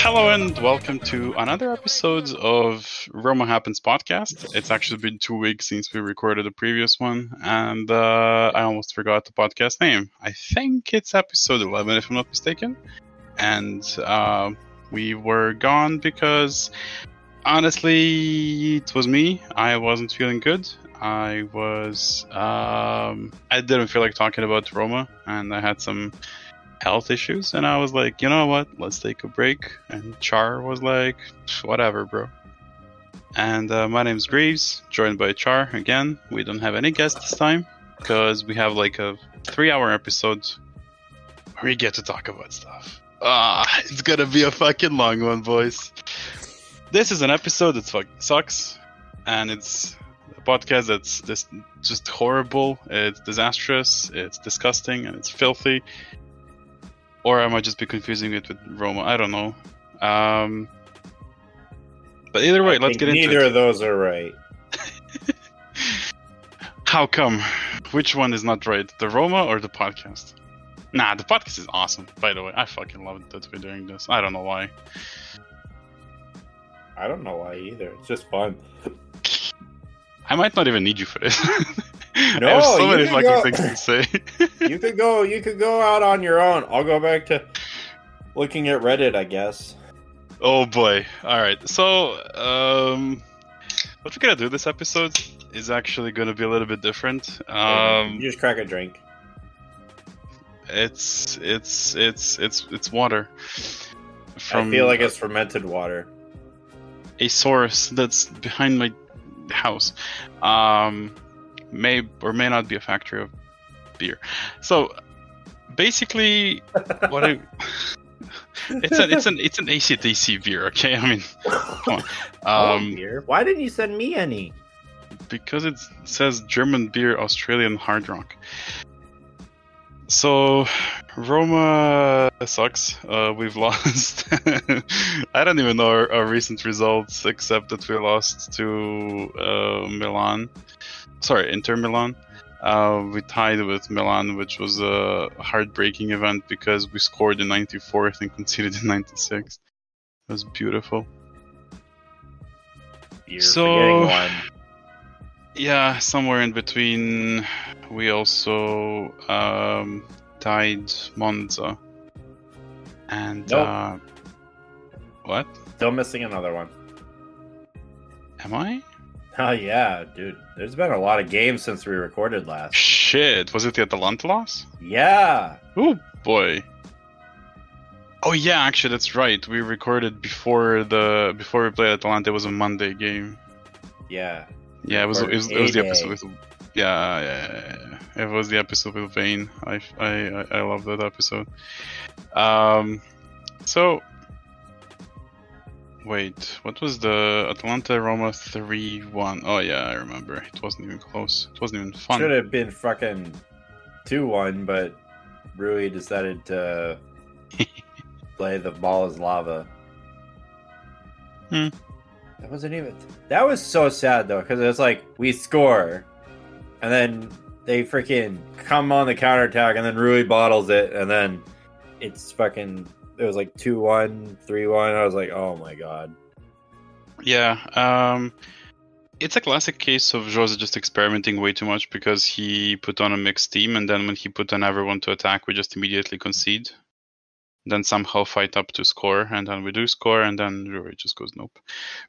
Hello and welcome to another episode of Roma Happens podcast. It's actually been two weeks since we recorded the previous one, and uh, I almost forgot the podcast name. I think it's episode 11, if I'm not mistaken. And uh, we were gone because, honestly, it was me. I wasn't feeling good. I was. Um, I didn't feel like talking about Roma, and I had some health issues and i was like you know what? Let's take a break. And char was like whatever bro. And uh, my name's greaves joined by char again. We don't have any guests this time because we have like a three hour episode where we get to talk about stuff. Ah it's gonna be a fucking long one boys. This is an episode that sucks and it's a podcast that's just just horrible. It's disastrous. It's disgusting and it's filthy or I might just be confusing it with Roma. I don't know. Um, but either way, I let's get into Neither it. of those are right. How come? Which one is not right? The Roma or the podcast? Nah, the podcast is awesome. By the way, I fucking love that we're doing this. I don't know why. I don't know why either. It's just fun. I might not even need you for this. I No, have so you many fucking go- things to say. You could go. You could go out on your own. I'll go back to looking at Reddit. I guess. Oh boy. All right. So, um, what we're gonna do this episode is actually gonna be a little bit different. Um, you just crack a drink. it's it's it's it's it's water I feel like it's fermented water. a source that's behind my house. Um, may or may not be a factory of beer. So, basically, what I it's an it's an it's an ACDC beer. Okay, I mean, come on. Um, beer. Why didn't you send me any? because it says German beer, Australian hard rock. So Roma sucks. Uh, we've lost. I don't even know our, our recent results except that we lost to uh, Milan. Sorry, Inter Milan. Uh, we tied with Milan, which was a heartbreaking event because we scored in 94th and conceded in 96. It was beautiful. You're So-. Yeah, somewhere in between. We also um, tied Monza. And Nope. uh, what Still missing another one. am I? Oh yeah, dude. There's been a lot of games since we recorded last. Shit, was it the Atalanta loss? Yeah. Oh boy. Oh yeah, actually that's right. We recorded before the before we played Atalanta. It was a Monday game. Yeah. Yeah, it was. It was, it was the episode with. Yeah, yeah, yeah. It was the episode with Vane. I, I, I, I love that episode. Um, so. Wait, what was the Atalanta Roma three one? Oh yeah, I remember. It wasn't even close. It wasn't even fun. Should have been fucking two one, but Rui decided to play the ball as lava. Hmm. That wasn't even. That was so sad though, because it was like we score, and then they freaking come on the counterattack, and then Rui bottles it, and then it's fucking. It was like 2 1, 3 1. I was like, oh my god. Yeah, um, it's a classic case of Jose just experimenting way too much because he put on a mixed team, and then when he put on everyone to attack, we just immediately concede. Then somehow fight up to score, and then we do score, and then Rui just goes nope.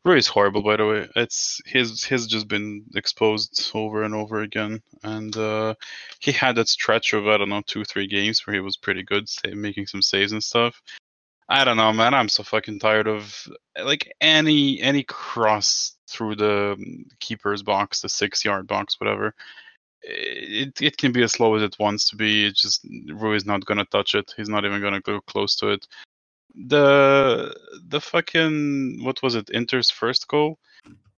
Rui is horrible, by the way. It's his his just been exposed over and over again, and uh, he had that stretch of I don't know two three games where he was pretty good, making some saves and stuff. I don't know, man. I'm so fucking tired of like any any cross through the keeper's box, the six yard box, whatever. It it can be as slow as it wants to be. It's just Rui's not gonna touch it. He's not even gonna go close to it. The the fucking what was it? Inter's first goal.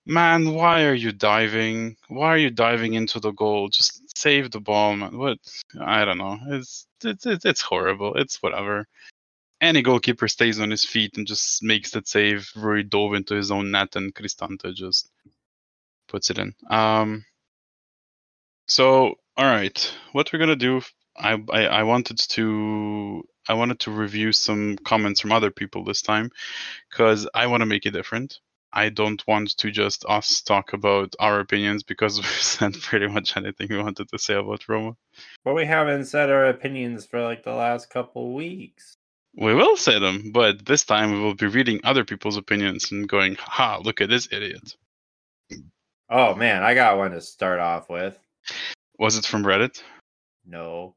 Man, why are you diving? Why are you diving into the goal? Just save the ball, man. What? I don't know. It's it's it's, it's horrible. It's whatever any goalkeeper stays on his feet and just makes that save. Rui dove into his own net, and Cristante just puts it in. Um. So, all right, what we're gonna do I, I I wanted to I wanted to review some comments from other people this time because I want to make it different. I don't want to just us talk about our opinions because we've said pretty much anything we wanted to say about Roma. But we haven't said our opinions for like the last couple weeks. We will say them, but this time we will be reading other people's opinions and going, ha, look at this idiot. Oh man, I got one to start off with. Was it from Reddit? No.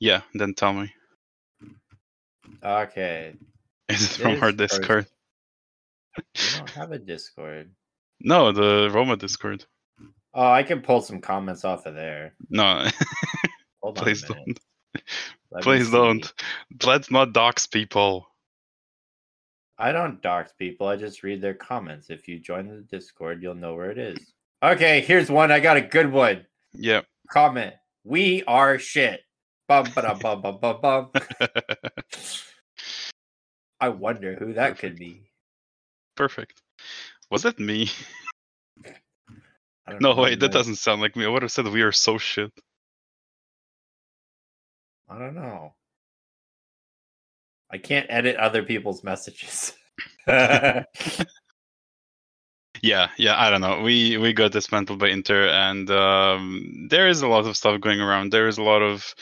Yeah, then tell me. Okay. Is it from our Discord. We don't have a Discord. No, the Roma Discord. Oh, I can pull some comments off of there. No, Hold on please don't. Let Please don't. Let's not dox people. I don't dox people. I just read their comments. If you join the Discord, you'll know where it is. Okay, here's one. I got a good one. Yeah. Comment. We are shit. Bum ba bum bum bum bum. I wonder who that could be. Perfect. Was it me? No, wait, that man. doesn't sound like me. I would have said we are so shit. I don't know. I can't edit other people's messages. Yeah, yeah, I don't know. We we got dismantled by Inter, and um, there is a lot of stuff going around. There is a lot of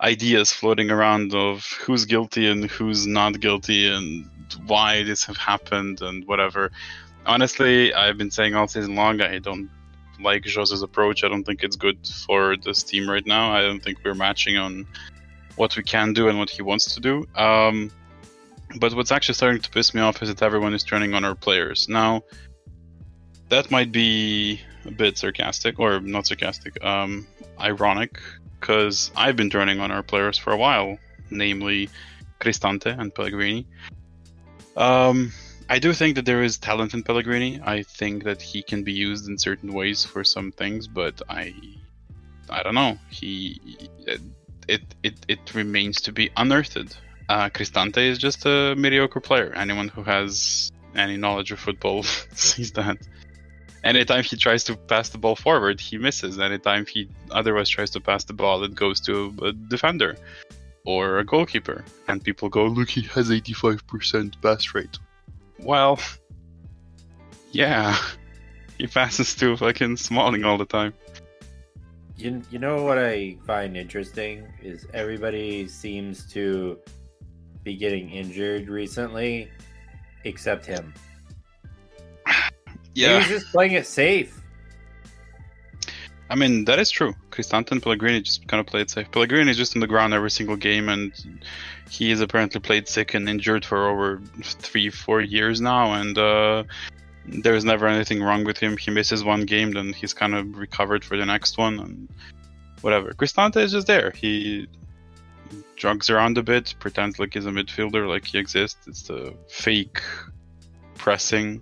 ideas floating around of who's guilty and who's not guilty, and why this have happened, and whatever. Honestly, I've been saying all season long, I don't like Jose's approach. I don't think it's good for this team right now. I don't think we're matching on what we can do and what he wants to do. Um, but what's actually starting to piss me off is that everyone is turning on our players now that might be a bit sarcastic or not sarcastic um ironic because i've been turning on our players for a while namely cristante and pellegrini. Um i do think that there is talent in pellegrini. I think that he can be used in certain ways for some things but i i don't know. He it it, it remains to be unearthed. Uh, cristante is just a mediocre player. Anyone who has any knowledge of football sees that anytime he tries to pass the ball forward, he misses. Anytime he otherwise tries to pass the ball, it goes to a defender or a goalkeeper. And people go, look, he has 85% pass rate. Well, yeah, he passes to fucking Smalling all the time. You, you know what I find interesting is everybody seems to be getting injured recently, except him. He was just playing it safe. I mean, that is true. Cristante and Pellegrini just kind of played safe. Pellegrini is just on the ground every single game, and he is apparently played sick and injured for over three, four years now, and uh, there's never anything wrong with him. He misses one game, then he's kind of recovered for the next one, and whatever. Cristante is just there. He jogs around a bit, pretends like he's a midfielder, like he exists. It's the fake pressing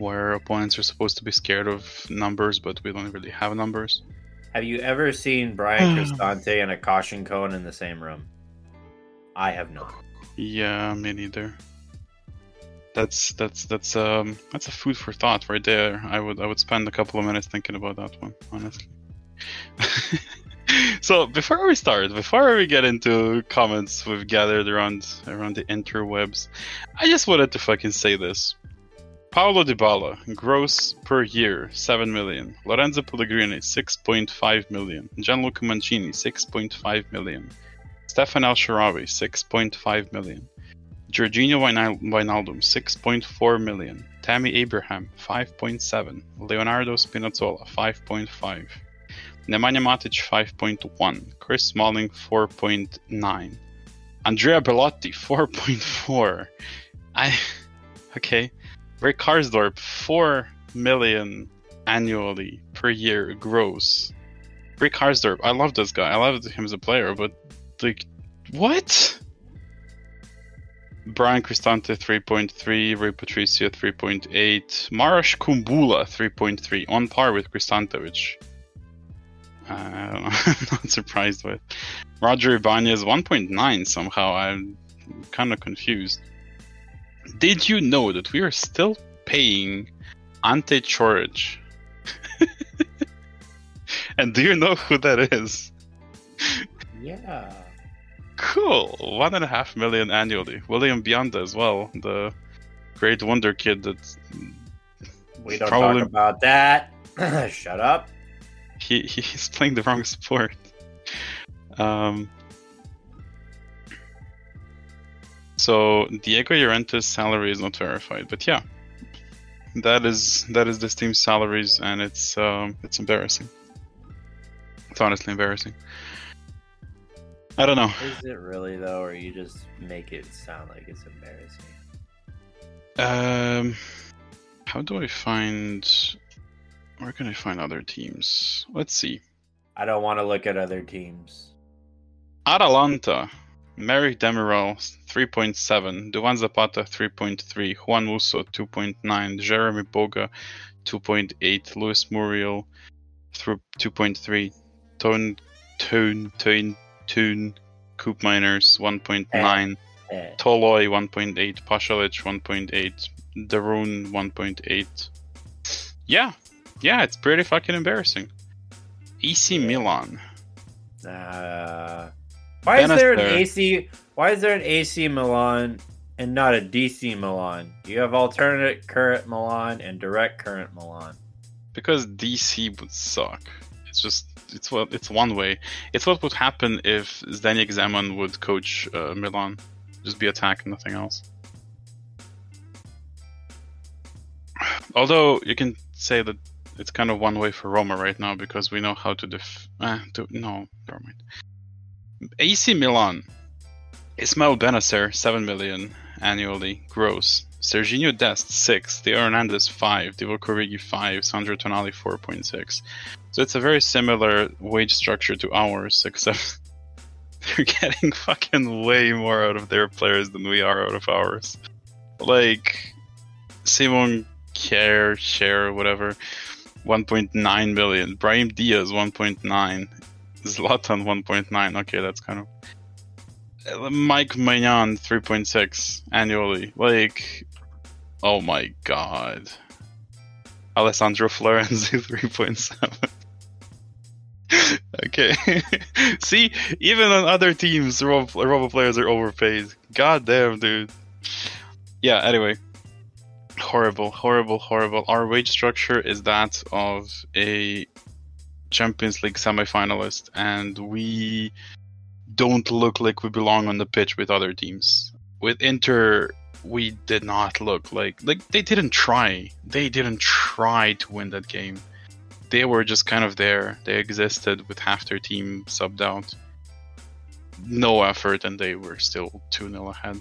where opponents are supposed to be scared of numbers, but we don't really have numbers. Have you ever seen Bryan Cristante and a caution cone in the same room? I have not. Yeah, me neither. That's that's that's um that's a food for thought right there. I would I would spend a couple of minutes thinking about that one, honestly. so before we start, before we get into comments we've gathered around around the interwebs, I just wanted to fucking say this. Paulo Dybala, gross per year, 7 million. Lorenzo Pellegrini, 6.5 million. Gianluca Mancini, 6.5 million. Stephan El Shaarawy, 6.5 million. Georginio Wijnal- Wijnaldum, 6.4 million. Tammy Abraham, 5.7. Leonardo Spinazzola, 5.5. Nemanja Matic, 5.1. Chris Smalling, 4.9. Andrea Bellotti, 4.4. I. Okay. Rick Karsdorp, 4 million annually per year gross. Rick Karsdorp, I love this guy. I love him as a player, but like, what? Bryan Cristante 3.3, Rui Patricio 3.8, Marash Kumbula 3.3, on par with Cristante, which uh, I'm not surprised with. Roger Ibanez 1.9 somehow. I'm kind of confused. Did you know that we are still paying Ante Ćorić? and do you know who that is? Yeah. Cool. One and a half million annually. William Bianda as well, the great wonder kid that We don't Probably- talk about that. Shut up. he he's playing the wrong sport. Um. So Diego Llorente's salary is not verified, but yeah, that is that is this team's salaries, and it's um it's embarrassing. It's honestly embarrassing. I don't know. Is it really though, or you just make it sound like it's embarrassing? Um, how do I find? Where can I find other teams? Let's see. I don't want to look at other teams. Atalanta, Merih Demiral, 3.7, Duvan Zapata, 3.3, Juan Musso, 2.9, Jeremy Boga, 2.8, Luis Muriel, 2.3, Tone, Tone, Tone, Teun, Coop Miners, 1.9, Eh. Toloi, 1.8, Pašalić, 1.8, de Roon, 1.8. Yeah, yeah, it's pretty fucking embarrassing. AC Milan. Uh, why is there an AC? Why is there an AC Milan and not a DC Milan? You have alternate current Milan and direct current Milan. because DC would suck. It's just it's what it's one way. It's what would happen if Zdeněk Zeman would coach uh, Milan. Just be attack and nothing else. Although you can say that it's kind of one way for Roma right now because we know how to def. Eh, to, no, never mind. AC Milan. Ismail Bennacer, 7 million annually, gross. Sergiño Dest, 6. Theo Hernandez, 5. Divock Origi, 5. Sandro Tonali, 4.6. So it's a very similar wage structure to ours, except they're getting fucking way more out of their players than we are out of ours. Like, Simon Care, Share, whatever, 1.9 million. Brahim Diaz, 1.9. Zlatan, 1.9. Okay, that's kind of. Mike Maignan, 3.6 annually. Like, oh my god. Alessandro Florenzi, 3.7. okay. See, even on other teams, Robo players are overpaid. God damn, dude. Yeah, anyway. Horrible, horrible, horrible. Our wage structure is that of a Champions League semi-finalist, and we don't look like we belong on the pitch with other teams. With Inter, we did not look like like they didn't try. They didn't try to win that game. They were just kind of there. They existed with half their team subbed out. No effort, and they were still 2 0 ahead.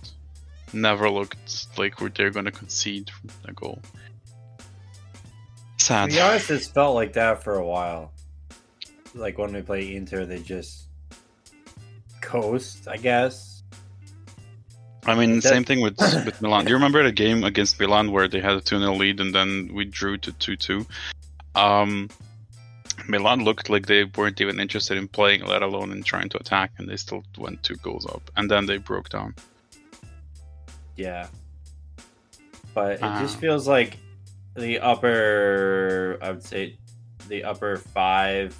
Never looked like they're going to concede a goal. To Sad. be honest, it's felt like that for a while. Like when we play Inter, they just coast, I guess. I mean, same thing with with Milan. Do you remember the game against Milan where they had a 2 0 lead and then we drew to 2 2? Um, Milan looked like they weren't even interested in playing, let alone in trying to attack, and they still went two goals up. And then they broke down. Yeah. But it just Ah. feels like the upper, I would say, the upper five.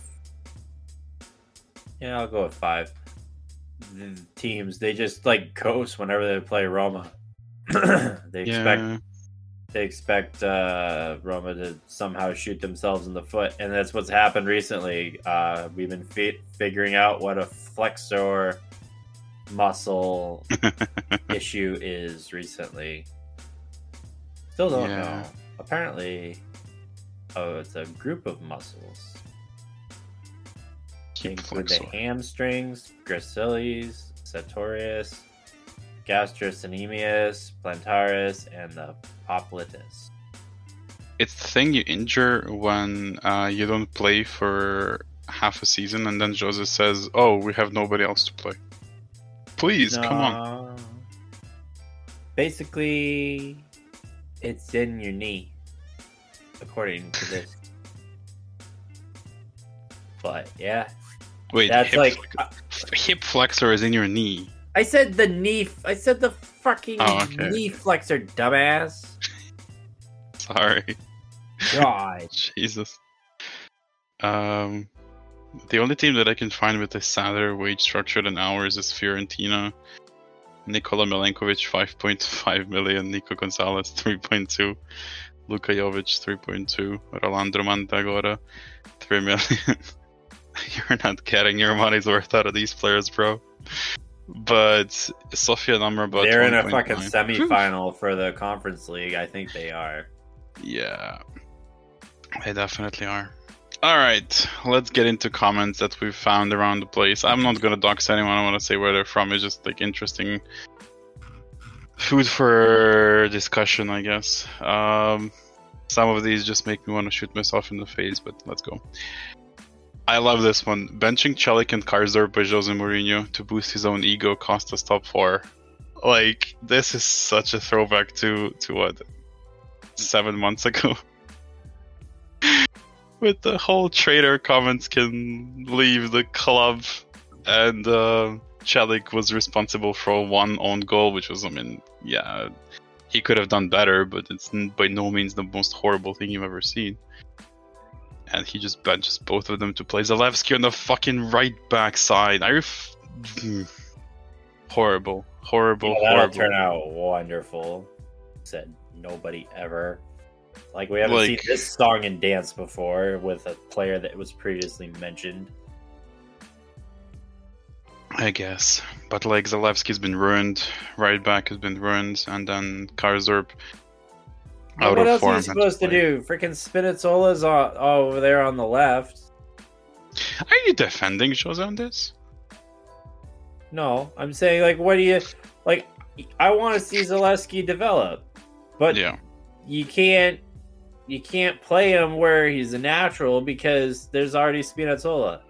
Yeah, I'll go with five. The teams they just like coast whenever they play Roma. they expect Yeah. they expect uh, Roma to somehow shoot themselves in the foot, and that's what's happened recently. Uh, we've been fi- figuring out what a flexor muscle issue is recently. Still don't Yeah. know. Apparently, oh, it's a group of muscles. Include the hamstrings, gracilis, sartorius, gastrocnemius, plantaris, and the popliteus. It's the thing you injure when uh, you don't play for half a season, and then Jose says, "Oh, we have nobody else to play." Please, come on. Basically, it's in your knee, according to this. But yeah, Wait, that's hip, like flex- hip flexor is in your knee. I said the knee. I said the fucking Oh, okay. knee flexor, dumbass. Sorry. God. Jesus. Um, The only team that I can find with a sadder wage structure than ours is Fiorentina. Nikola Milenkovic 5.5 million, Nico Gonzalez 3.2, Luka Jovic 3.2, Rolando Mandragora 3 million. You're not getting your money's worth out of these players, bro. But Sofyan Amrabat. They're in a 1.9. fucking semifinal for the conference league. I think they are. Yeah, they definitely are. All right, let's get into comments that we've found around the place. I'm not gonna dox anyone. I want to say where they're from. It's just like interesting food for discussion, I guess. Um, some of these just make me want to shoot myself in the face, but let's go. I love this one. Benching Çelik and Karsdorp by Jose Mourinho to boost his own ego cost us top four. Like this is such a throwback to to what seven months ago. With the whole traitor comments can leave the club, and uh, was responsible for one own goal, which was, I mean, yeah, he could have done better, but it's by no means the most horrible thing you've ever seen. And he just benches both of them to play Zalewski on the fucking right back side. I ref- horrible, horrible, Yeah, that'll horrible. turn out wonderful. Said nobody ever. Like we haven't Like- seen this song and dance before with a player that was previously mentioned. I guess. But like Zalewski's been ruined, right back has been ruined, and then Karsdorp out what else are you supposed to do? Freaking Spinazzola's on, over there on the left. Are you defending Jose on this? No, I'm saying like, what do you like? I want to see Zalewski develop, but yeah. you can't. You can't play him where he's a natural because there's already Spinazzola.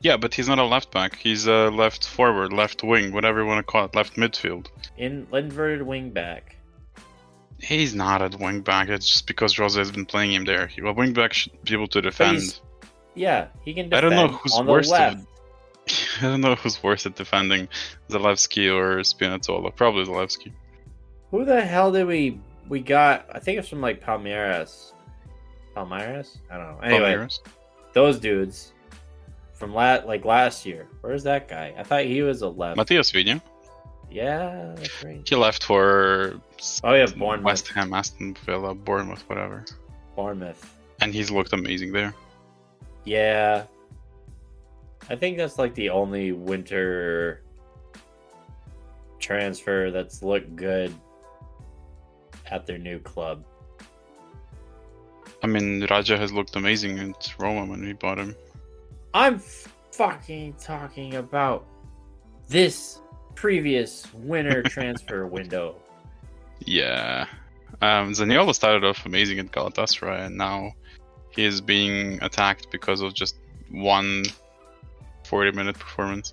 Yeah, but he's not a left back. He's a left forward, left wing, whatever you want to call it, left midfield. in inverted wing back. He's not a wing back. It's just because Jose has been playing him there. He- A wing back should be able to defend. Yeah, he can. I don't know who's on the worse left. than- I don't know who's worse at defending, Zalewski or Spinazzola. Probably Zalewski. Who the hell did we we got? I think it's from like Palmeiras. Palmeiras? I don't know. Anyway, Palmeiras. those dudes from la- like last year. Where's that guy? I thought he was a left. Matías Viña. Yeah, that's right. He left for Oh yeah, Bournemouth. West Ham, Aston Villa, Bournemouth, whatever. Bournemouth. And he's looked amazing there. Yeah. I think that's like the only winter transfer that's looked good at their new club. I mean, Raja has looked amazing at Roma when we bought him. I'm fucking talking about this previous winter transfer window. Yeah. Um, Zaniolo started off amazing at Galatasaray, and now he is being attacked because of just one 40 minute performance.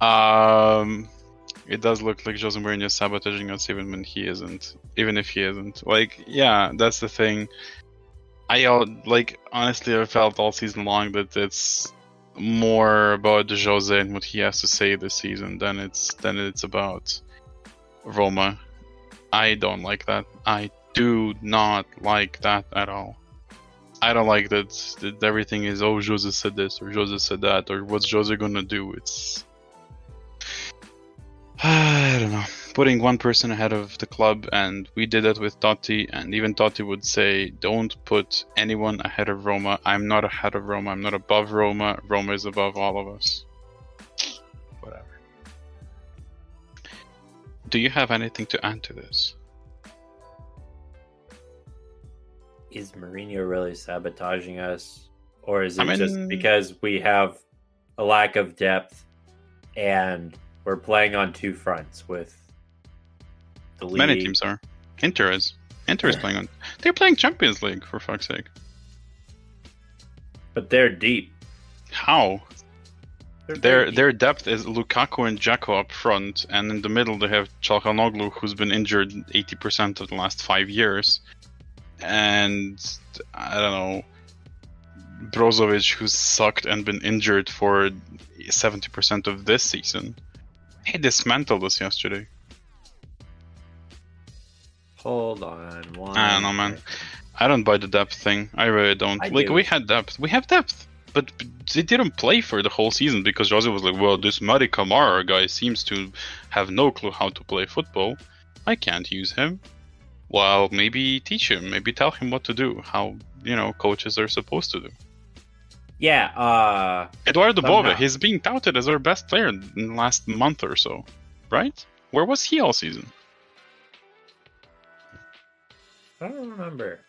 Um, it does look like Jose Mourinho is sabotaging us even when he isn't. Even if he isn't. Like, yeah, that's the thing. I uh, like honestly, I felt all season long that it's more about Jose and what he has to say this season than it's than it's about Roma. I don't like that. I do not like that at all. I don't like that, that everything is oh Jose said this or Jose said that or what's Jose gonna do. It's I don't know. Putting one person ahead of the club, and we did that with Totti, and even Totti would say, "Don't put anyone ahead of Roma. I'm not ahead of Roma. I'm not above Roma. Roma is above all of us." Whatever. Do you have anything to add to this? Is Mourinho really sabotaging us? Or is it I mean- just because we have a lack of depth and we're playing on two fronts with the league? Many teams are. Inter is. Inter is playing on. They're playing Champions League for fuck's sake. But they're deep. How? They're Their deep. their depth is Lukaku and Dzeko up front, and in the middle they have Çalhanoğlu, who's been injured 80% of the last five years, and I don't know Brozovic, who's sucked and been injured for 70% of this season. He dismantled us yesterday. Hold on. One I don't know, man. I don't buy the depth thing. I really don't. I like do. we had depth. We have depth. but they didn't play for the whole season because Jose was like, well, this Mady Camara guy seems to have no clue how to play football. I can't use him. Well, maybe teach him, maybe tell him what to do, how, you know, coaches are supposed to do. Yeah, uh Edoardo. Bove, he's being touted as our best player in the last month or so, right? Where was he all season? I don't remember.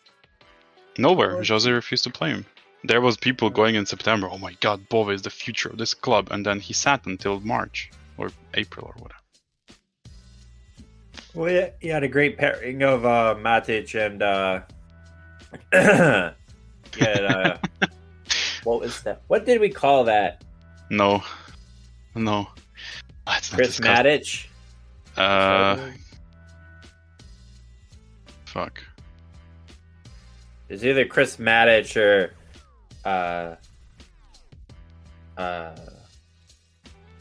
Nowhere. Or- Jose refused to play him. There was people going in September. Oh my God, Bove is the future of this club, and then he sat until March or April or whatever. Well, yeah, he had a great pairing of uh, Matic and uh, he had, uh, what was that? What did we call that? No, no. Let's not Chris discuss- Matic. Uh, fuck. It's either Chris Matic or uh, uh,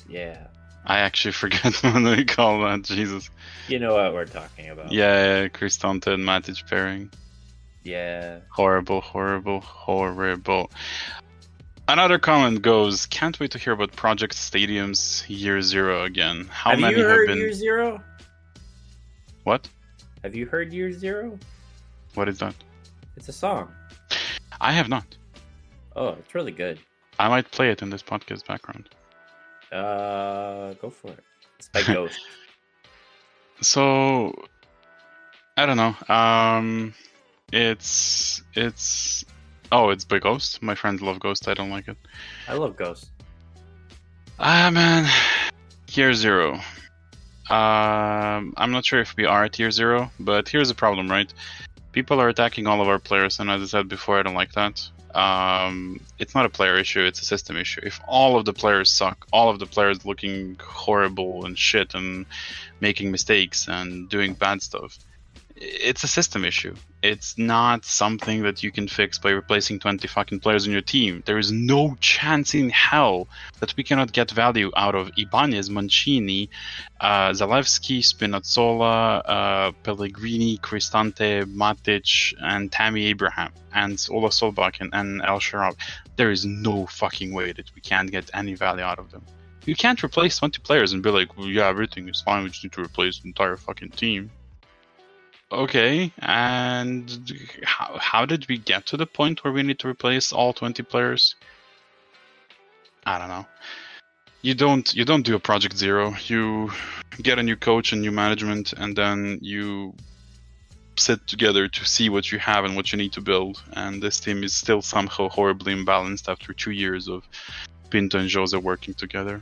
yeah. I actually forget what we call that. Jesus. You know what we're talking about. Yeah, yeah Cristante and Matic pairing. Yeah. Horrible, horrible, horrible. Another comment goes, can't wait to hear about Project Stadium's Year Zero again. How have many you heard have been. Year Zero? What? Have you heard Year Zero? What is that? It's a song. I have not. Oh, it's really good. I might play it in this podcast background. Uh, go for it. It's by Ghost. So, I don't know. Um, it's it's oh, it's by Ghost. My friends love Ghost. I don't like it. I love Ghost. Ah man, year zero. Um, I'm not sure if we are at year zero, but here's the problem, right? People are attacking all of our players, and as I said before, I don't like that. Um, it's not a player issue; it's a system issue. If all of the players suck, all of the players looking horrible and shit and making mistakes and doing bad stuff, it's a system issue. It's not something that you can fix by replacing 20 fucking players in your team. There is no chance in hell that we cannot get value out of Ibanez, Mancini, uh, Zalewski, Spinazzola, uh, Pellegrini, Cristante, Matic, and Tammy Abraham, and Ola Solbakken and, and El Sharab. There is no fucking way that we can't get any value out of them. You can't replace 20 players and be like, well, yeah, everything is fine, we just need to replace the entire fucking team. Okay, and how, how did we get to the point where we need to replace all 20 players? I don't know. You don't you don't do a project zero. You get a new coach and new management and then you sit together to see what you have and what you need to build. And this team is still somehow horribly imbalanced after two years of Pinto and Jose working together.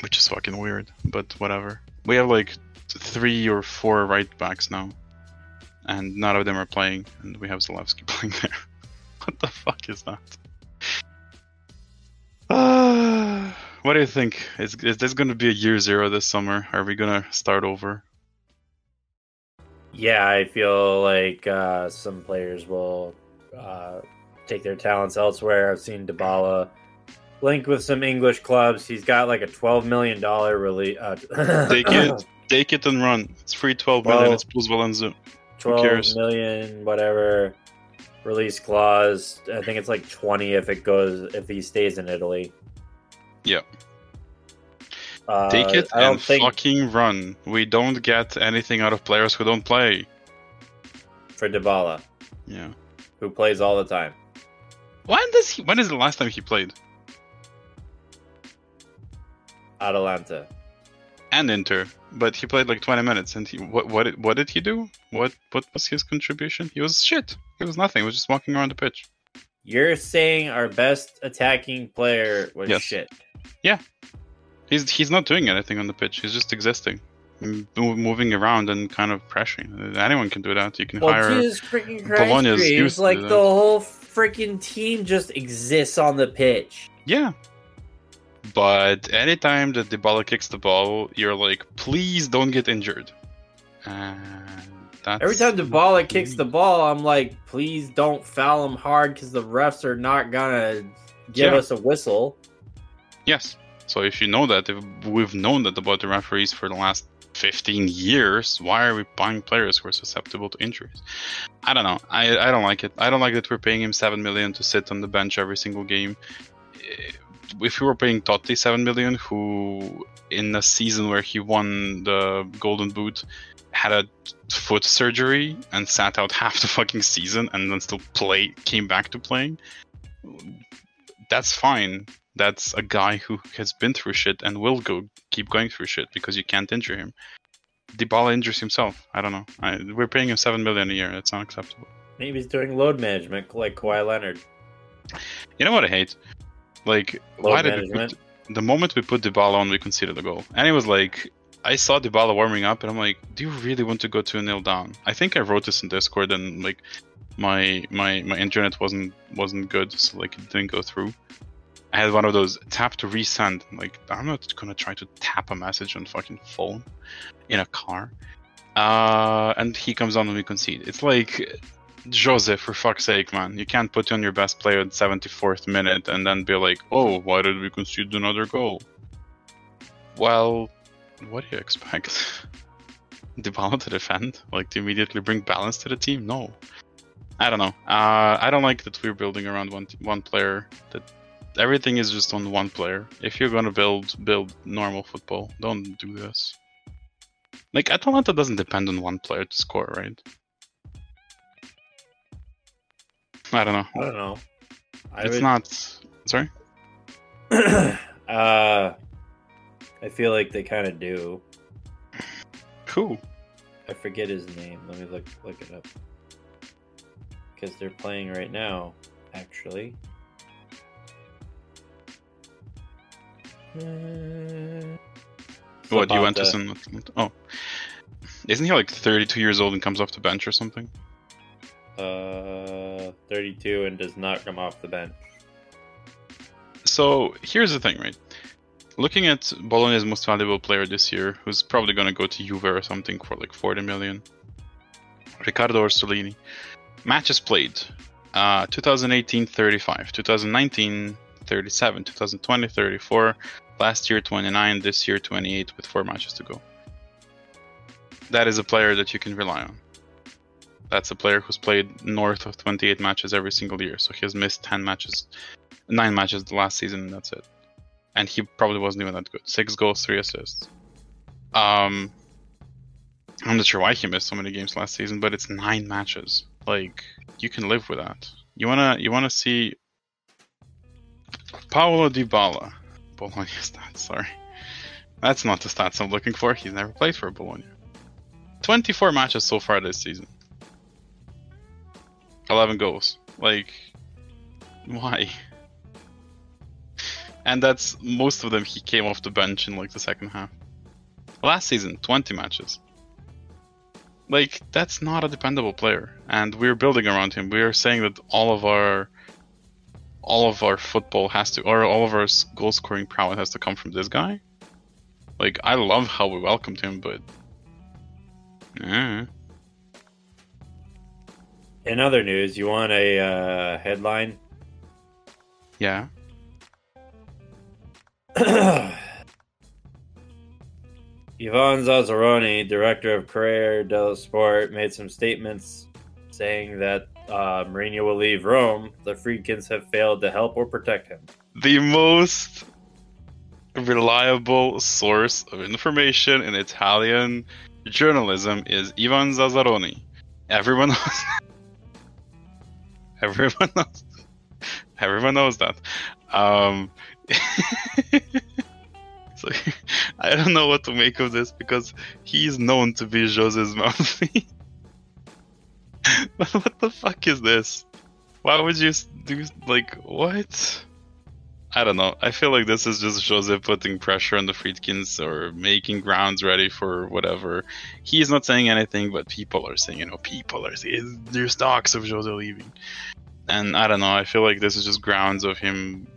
Which is fucking weird, but whatever. We have like three or four right backs now, and none of them are playing, and we have Zalewski playing there. what the fuck is that? Uh, what do you think? Is, is this going to be a year zero this summer? Are we going to start over? Yeah, I feel like uh, some players will uh, take their talents elsewhere. I've seen Dybala linked with some English clubs. He's got like a twelve million dollar release. Uh, Take it, take it and run. It's free 12 million. Well- It's plus twelve cares? million, whatever release clause. I think it's like twenty if it goes if he stays in Italy. Yeah. Uh, Take it I and think fucking run. We don't get anything out of players who don't play. for Dybala, Yeah. who plays all the time. When does he? When is the last time he played? Atalanta. And Inter, but he played like 20 minutes. And he what what did, what did he do? What what was his contribution? He was shit. He was nothing. He was just walking around the pitch. You're saying our best attacking player was Yes. shit. Yeah, he's he's not doing anything on the pitch. He's just existing, moving around and kind of pressuring. Anyone can do that. You can Well, hire. Jesus freaking Christ, Bologna's like the whole freaking team just exists on the pitch. Yeah. But anytime that Dybala kicks the ball, you're like, please don't get injured. And that's Every time Dybala kicks the ball, I'm like, please don't foul him hard because the refs are not gonna give Yeah. us a whistle. Yes. So if you know that, if we've known that about the referees for the last 15 years. Why are we buying players who are susceptible to injuries? I don't know. I, I don't like it. I don't like that we're paying him 7 million to sit on the bench every single game. If we were paying Totti 7 million, who in a season where he won the Golden Boot had a foot surgery and sat out half the fucking season and then still play came back to playing, that's fine. That's a guy who has been through shit and will go keep going through shit because you can't injure him. Dybala injures himself. I don't know. I, we're paying him seven million a year. That's unacceptable. Maybe he's doing load management like Kawhi Leonard. You know what I hate? Like, load why did we put, the moment we put Dybala on, we conceded the goal, and it was like I saw Dybala warming up, and I'm like, do you really want to go two nil down? I think I wrote this in Discord, and like my my my internet wasn't wasn't good, so like it didn't go through. I had one of those tap to resend. Like, I'm not gonna try to tap a message on fucking phone in a car. Uh, and he comes on and we concede. It's like, Jose, for fuck's sake, man. You can't put on your best player at 74th minute and then be like, oh, why did we concede another goal? Well, what do you expect? Dybala to defend? Like, to immediately bring balance to the team? No. I don't know. Uh, I don't like that we're building around one one player that everything is just on one player. If you're gonna build build normal football, don't do this. Like Atalanta doesn't depend on one player to score, right? I don't know. I don't know. I it's would... not. Sorry. uh, I feel like they kind of do. Who? I forget his name. Let me look look it up. Because they're playing right now, actually. Uh, what Juventus and oh, isn't he like 32 years old and comes off the bench or something? Uh, 32 and does not come off the bench. So here's the thing, right? Looking at Bologna's most valuable player this year, who's probably going to go to Juve or something for like 40 million, Riccardo Orsolini. Matches played: uh, 2018 35, 2019 37, 2020 34, last year 29, this year 28 with four matches to go. That is a player that you can rely on. That's a player who's played north of 28 matches every single year, so he has missed 10 matches, 9 matches the last season, that's it. And he probably wasn't even that good. 6 goals, 3 assists. Um, I'm not sure why he missed so many games last season, but it's 9 matches. Like, you can live with that. You wanna you wanna see Paulo Dybala. Bologna stats, sorry. That's not the stats I'm looking for. He's never played for Bologna. 24 matches so far this season. 11 goals. Like, why? And that's most of them he came off the bench in like the second half. Last season, 20 matches. Like, that's not a dependable player. And we're building around him. We are saying that all of our all of our football has to, or all of our goal scoring prowess has to come from this guy. Like, I love how we welcomed him, but. In other news, you want a uh, headline? Yeah. Ivan Zazzaroni, director of Corriere dello Sport, made some statements saying that uh, Mourinho will leave Rome, the Friedkins have failed to help or protect him. The most reliable source of information in Italian journalism is Ivan Zazzaroni. Everyone knows. everyone knows. Everyone knows that. Um, so I don't know what to make of this because he's known to be Jose's mouthpiece. what the fuck is this? Why would you do like what? I don't know. I feel like this is just Jose putting pressure on the Friedkins or making grounds ready for whatever. He's not saying anything, but people are saying, you know, people are saying there's talks of Jose leaving. And I don't know. I feel like this is just grounds of him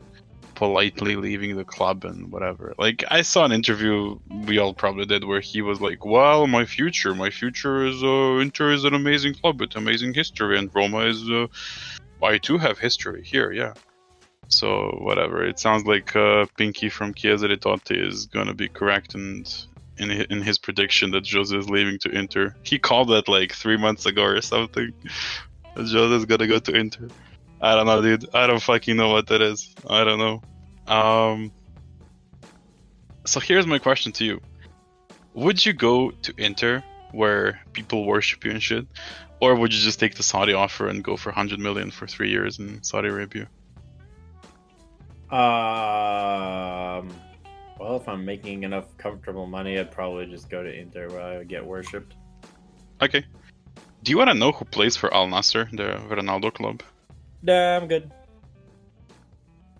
politely leaving the club and whatever. Like I saw an interview we all probably did where he was like, "Well, my future, my future is uh, Inter is an amazing club with amazing history, and Roma is. Uh, I too have history here, yeah." So whatever. It sounds like uh, Pinky from Chiesa Totti is gonna be correct, and in in his prediction that Jose is leaving to Inter. He called that like three months ago or something. Jose is gonna go to Inter. I don't know, dude. I don't fucking know what that is. I don't know. Um. So here's my question to you: Would you go to Inter, where people worship you and shit, or would you just take the Saudi offer and go for 100 million for three years in Saudi Arabia? Um. Well, if I'm making enough comfortable money, I'd probably just go to Inter where I would get worshipped. Okay. Do you want to know who plays for Al Nassr, the Ronaldo club? Nah, I'm good.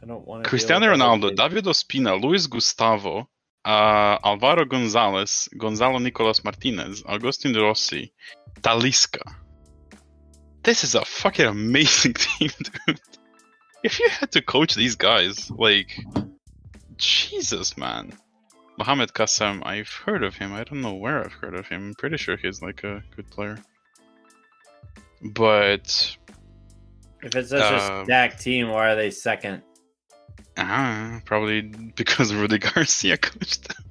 I don't want to. Cristiano Ronaldo, David Ospina, Luis Gustavo, uh, Alvaro Gonzalez, Gonzalo Nicolas Martinez, Agustin Rossi, Talisca. This is a fucking amazing team, dude. If you had to coach these guys, like, Jesus, man. Mohamed Kassam, I've heard of him. I don't know where I've heard of him. I'm pretty sure he's like a good player. But If it's such a Um, stacked team, why are they second? Ah, probably because Rudi Garcia coached them.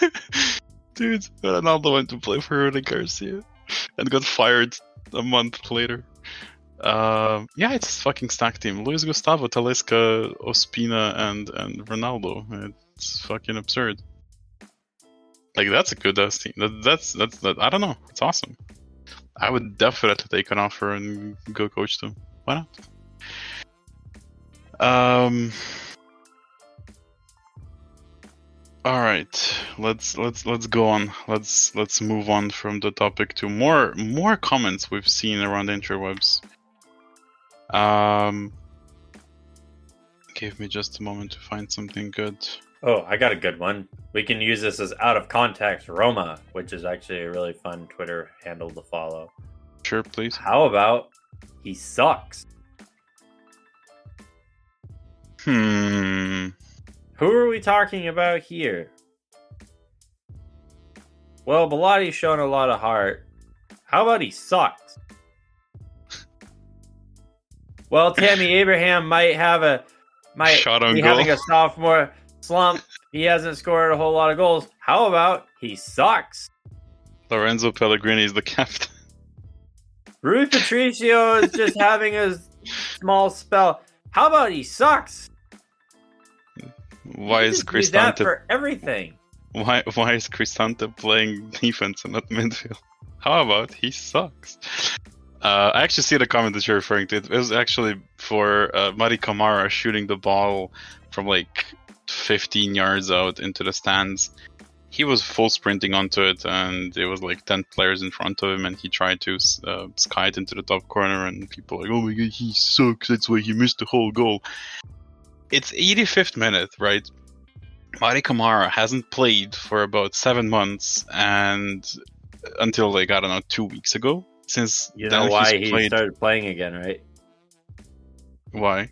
Dude, Ronaldo went to play for Rudi Garcia and got fired a month later. Um, yeah, it's fucking stack team. Luis Gustavo, Talisca, Ospina, and and Ronaldo. It's fucking absurd. Like that's a good ass team. That, that's that's that. I don't know. It's awesome. I would definitely take an offer and go coach them. Why not? Um. All right, let's let's let's go on. Let's let's move on from the topic to more more comments we've seen around the interwebs. Um, give me just a moment to find something good. Oh, I got a good one. We can use this as out of context Roma, which is actually a really fun Twitter handle to follow. Sure, please. How about he sucks? Hmm. Who are we talking about here? Well, Belotti's shown a lot of heart. How about he sucks? Well, Tammy Abraham might have a might Shot on be goal. having a sophomore slump. He hasn't scored a whole lot of goals. How about he sucks? Lorenzo Pellegrini is the captain. Rui Patricio is just having a small spell. How about he sucks? Why is just use that Cristante for everything? why why is Cristante playing defense and not midfield? How about he sucks? Uh, I actually see the comment that you're referring to. It was actually for uh, Mady Camara shooting the ball from like 15 yards out into the stands. He was full sprinting onto it, and it was like 10 players in front of him, and he tried to uh, sky it into the top corner, and people like, "Oh my god, he sucks! That's why he missed the whole goal." It's 85th minute, right? Mady Camara hasn't played for about seven months, and until like I don't know two weeks ago. Since You know why he played. started playing again, right? Why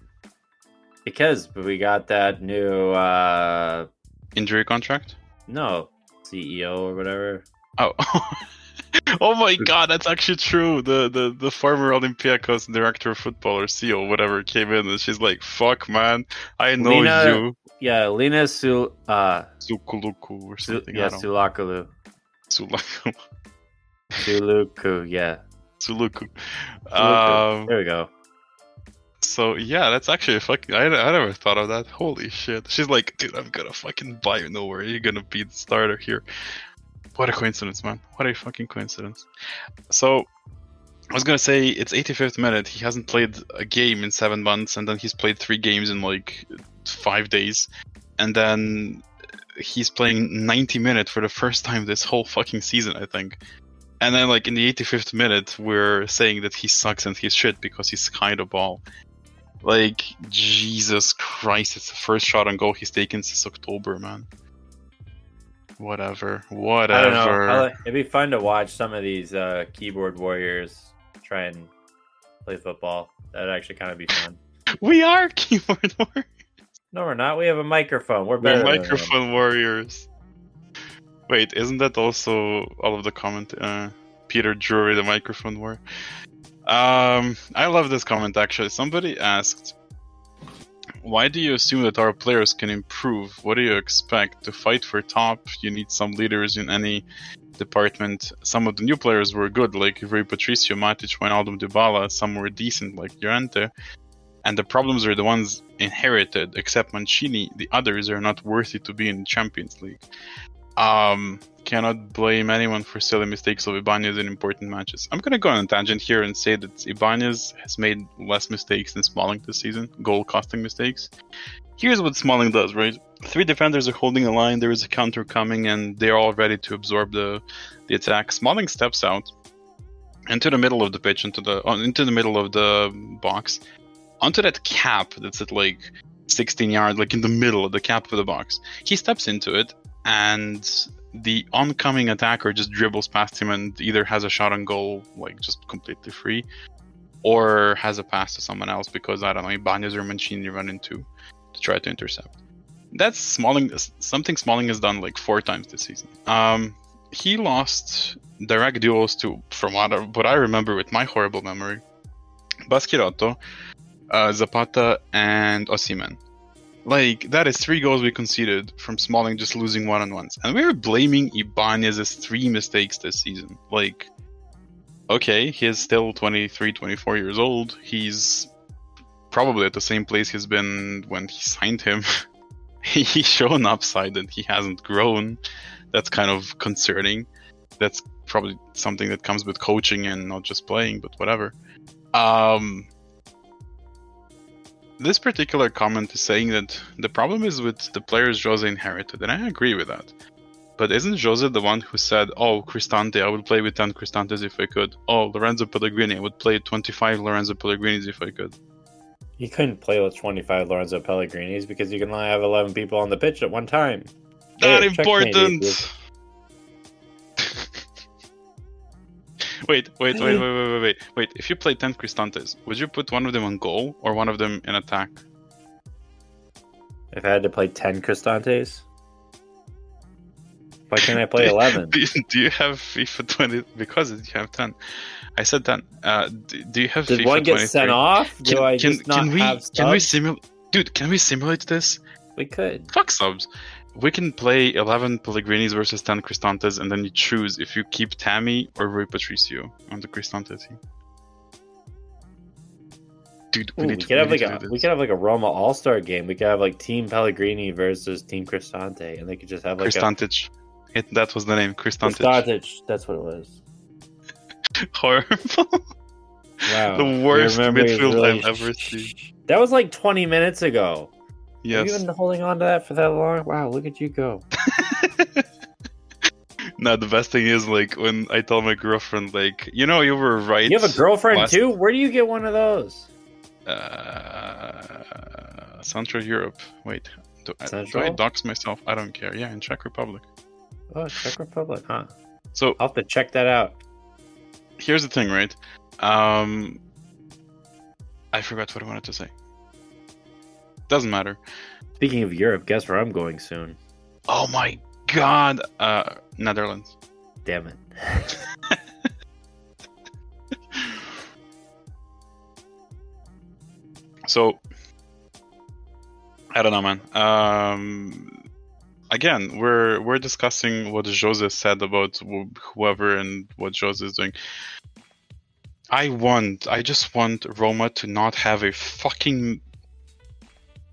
Because we got that new uh injury contract? no CEO or whatever. Oh, oh my God, that's actually true. The the the former Olympiacos director of football or CEO, whatever, came in and she's like, "Fuck, man, I know Lina- you, Yeah, Lina Sul uh Sukuluku or something." Yeah, Sulakulu. Sulaku, Suluku, yeah. Suluku. Um, there we go. So yeah, that's actually fucking. I, I never thought of that. Holy shit! She's like, dude, I'm gonna fucking buy you nowhere. You're gonna be the starter here. What a coincidence, man! What a fucking coincidence. So, I was gonna say it's 85th minute. He hasn't played a game in seven months, and then he's played three games in like five days, and then he's playing 90 minutes for the first time this whole fucking season, I think. And then, like in the 85th minute, we're saying that he sucks and he's shit because he's kind of ball. Like Jesus Christ! It's the first shot on goal he's taken since October, man. Whatever, I don't know. whatever. It'd be fun to watch some of these uh keyboard warriors try and play football. That'd actually kind of be fun. We are keyboard warriors. No, we're not. We have a microphone. We're We're better. them. microphone warriors. Wait, isn't that also all of the comment? Uh, Peter Drury, the microphone war. Um, I love this comment actually. Somebody asked, why do you assume that our players can improve? What do you expect? To fight for top, you need some leaders in any department. Some of the new players were good, like Rui Patricio, Matic, Wijnaldum, Dybala. Some were decent, like Llorente. And the problems are the ones inherited, except Mancini. The others are not worthy to be in Champions League. Um, cannot blame anyone for silly mistakes of Ibanez in important matches. I'm gonna go on a tangent here and say that Ibanez has made less mistakes than Smalling this season, goal costing mistakes. Here's what Smalling does, right? Three defenders are holding a line, there is a counter coming, and they're all ready to absorb the, the attack. Smalling steps out into the middle of the pitch, into the uh, into the middle of the box, onto that cap that's at like 16 yards, like in the middle of the cap of the box. He steps into it and the oncoming attacker just dribbles past him and either has a shot on goal, like just completely free, or has a pass to someone else because I don't know, Ibanez or Mancini run into to try to intercept. That's Smalling. Something Smalling has done like four times this season. Um, he lost direct duels to, from what I, what I remember with my horrible memory, Baschirotto, uh, Zapata, and Osimhen. Like that is three goals we conceded from Smalling just losing one on ones, and we were blaming Ibanez's three mistakes this season. Like, okay, he is still 23, 24 years old. He's probably at the same place he's been when he signed him. he's shown upside and he hasn't grown. That's kind of concerning. That's probably something that comes with coaching and not just playing, but whatever. Um, this particular comment is saying that the problem is with the players Jose inherited, and I agree with that. But isn't Jose the one who said, "Oh, Cristante, I would play with 10 Cristantes if I could. Oh, Lorenzo Pellegrini, I would play 25 Lorenzo Pellegrinis if I could." You couldn't play with 25 Lorenzo Pellegrinis because you can only have 11 people on the pitch at one time. Not hey, important. Wait, wait, wait, wait, wait, wait, wait, wait. If you play 10 Cristantes, would you put one of them on goal or one of them in attack? If I had to play 10 Cristantes? Why can't I play 11? do, you, do you have FIFA 20? Because you have 10. I said 10. Uh, do, do you have Did FIFA one get 23? sent off? Do can, I can, just not can we, have subs? Can we simulate... Dude, can we simulate this? We could. Fuck subs we can play 11 Pellegrinis versus 10 Cristantes, and then you choose if you keep Tammy or Rui Patricio on the Cristante team. Dude, we, Ooh, need we to, could have like a we could have like a Roma All Star game. We could have like Team Pellegrini versus Team Cristante, and they could just have like Cristantich. A... It, that was the name, Cristantich. Cristantich, that's what it was. Horrible. Wow, the worst midfield really... I've ever seen. That was like 20 minutes ago. Yes. Have you been holding on to that for that long? Wow, look at you go. no, the best thing is like when I tell my girlfriend, like, you know, you were right. You have a girlfriend last... too? Where do you get one of those? Uh, Central Europe. Wait, do, Central? do I dox myself? I don't care. Yeah, in Czech Republic. Oh, Czech Republic, huh? So I'll have to check that out. Here's the thing, right? Um, I forgot what I wanted to say. Doesn't matter. Speaking of Europe, guess where I'm going soon? Oh my god! Uh, Netherlands. Damn it. so, I don't know, man. Um, again, we're we're discussing what Jose said about whoever and what Jose is doing. I want, I just want Roma to not have a fucking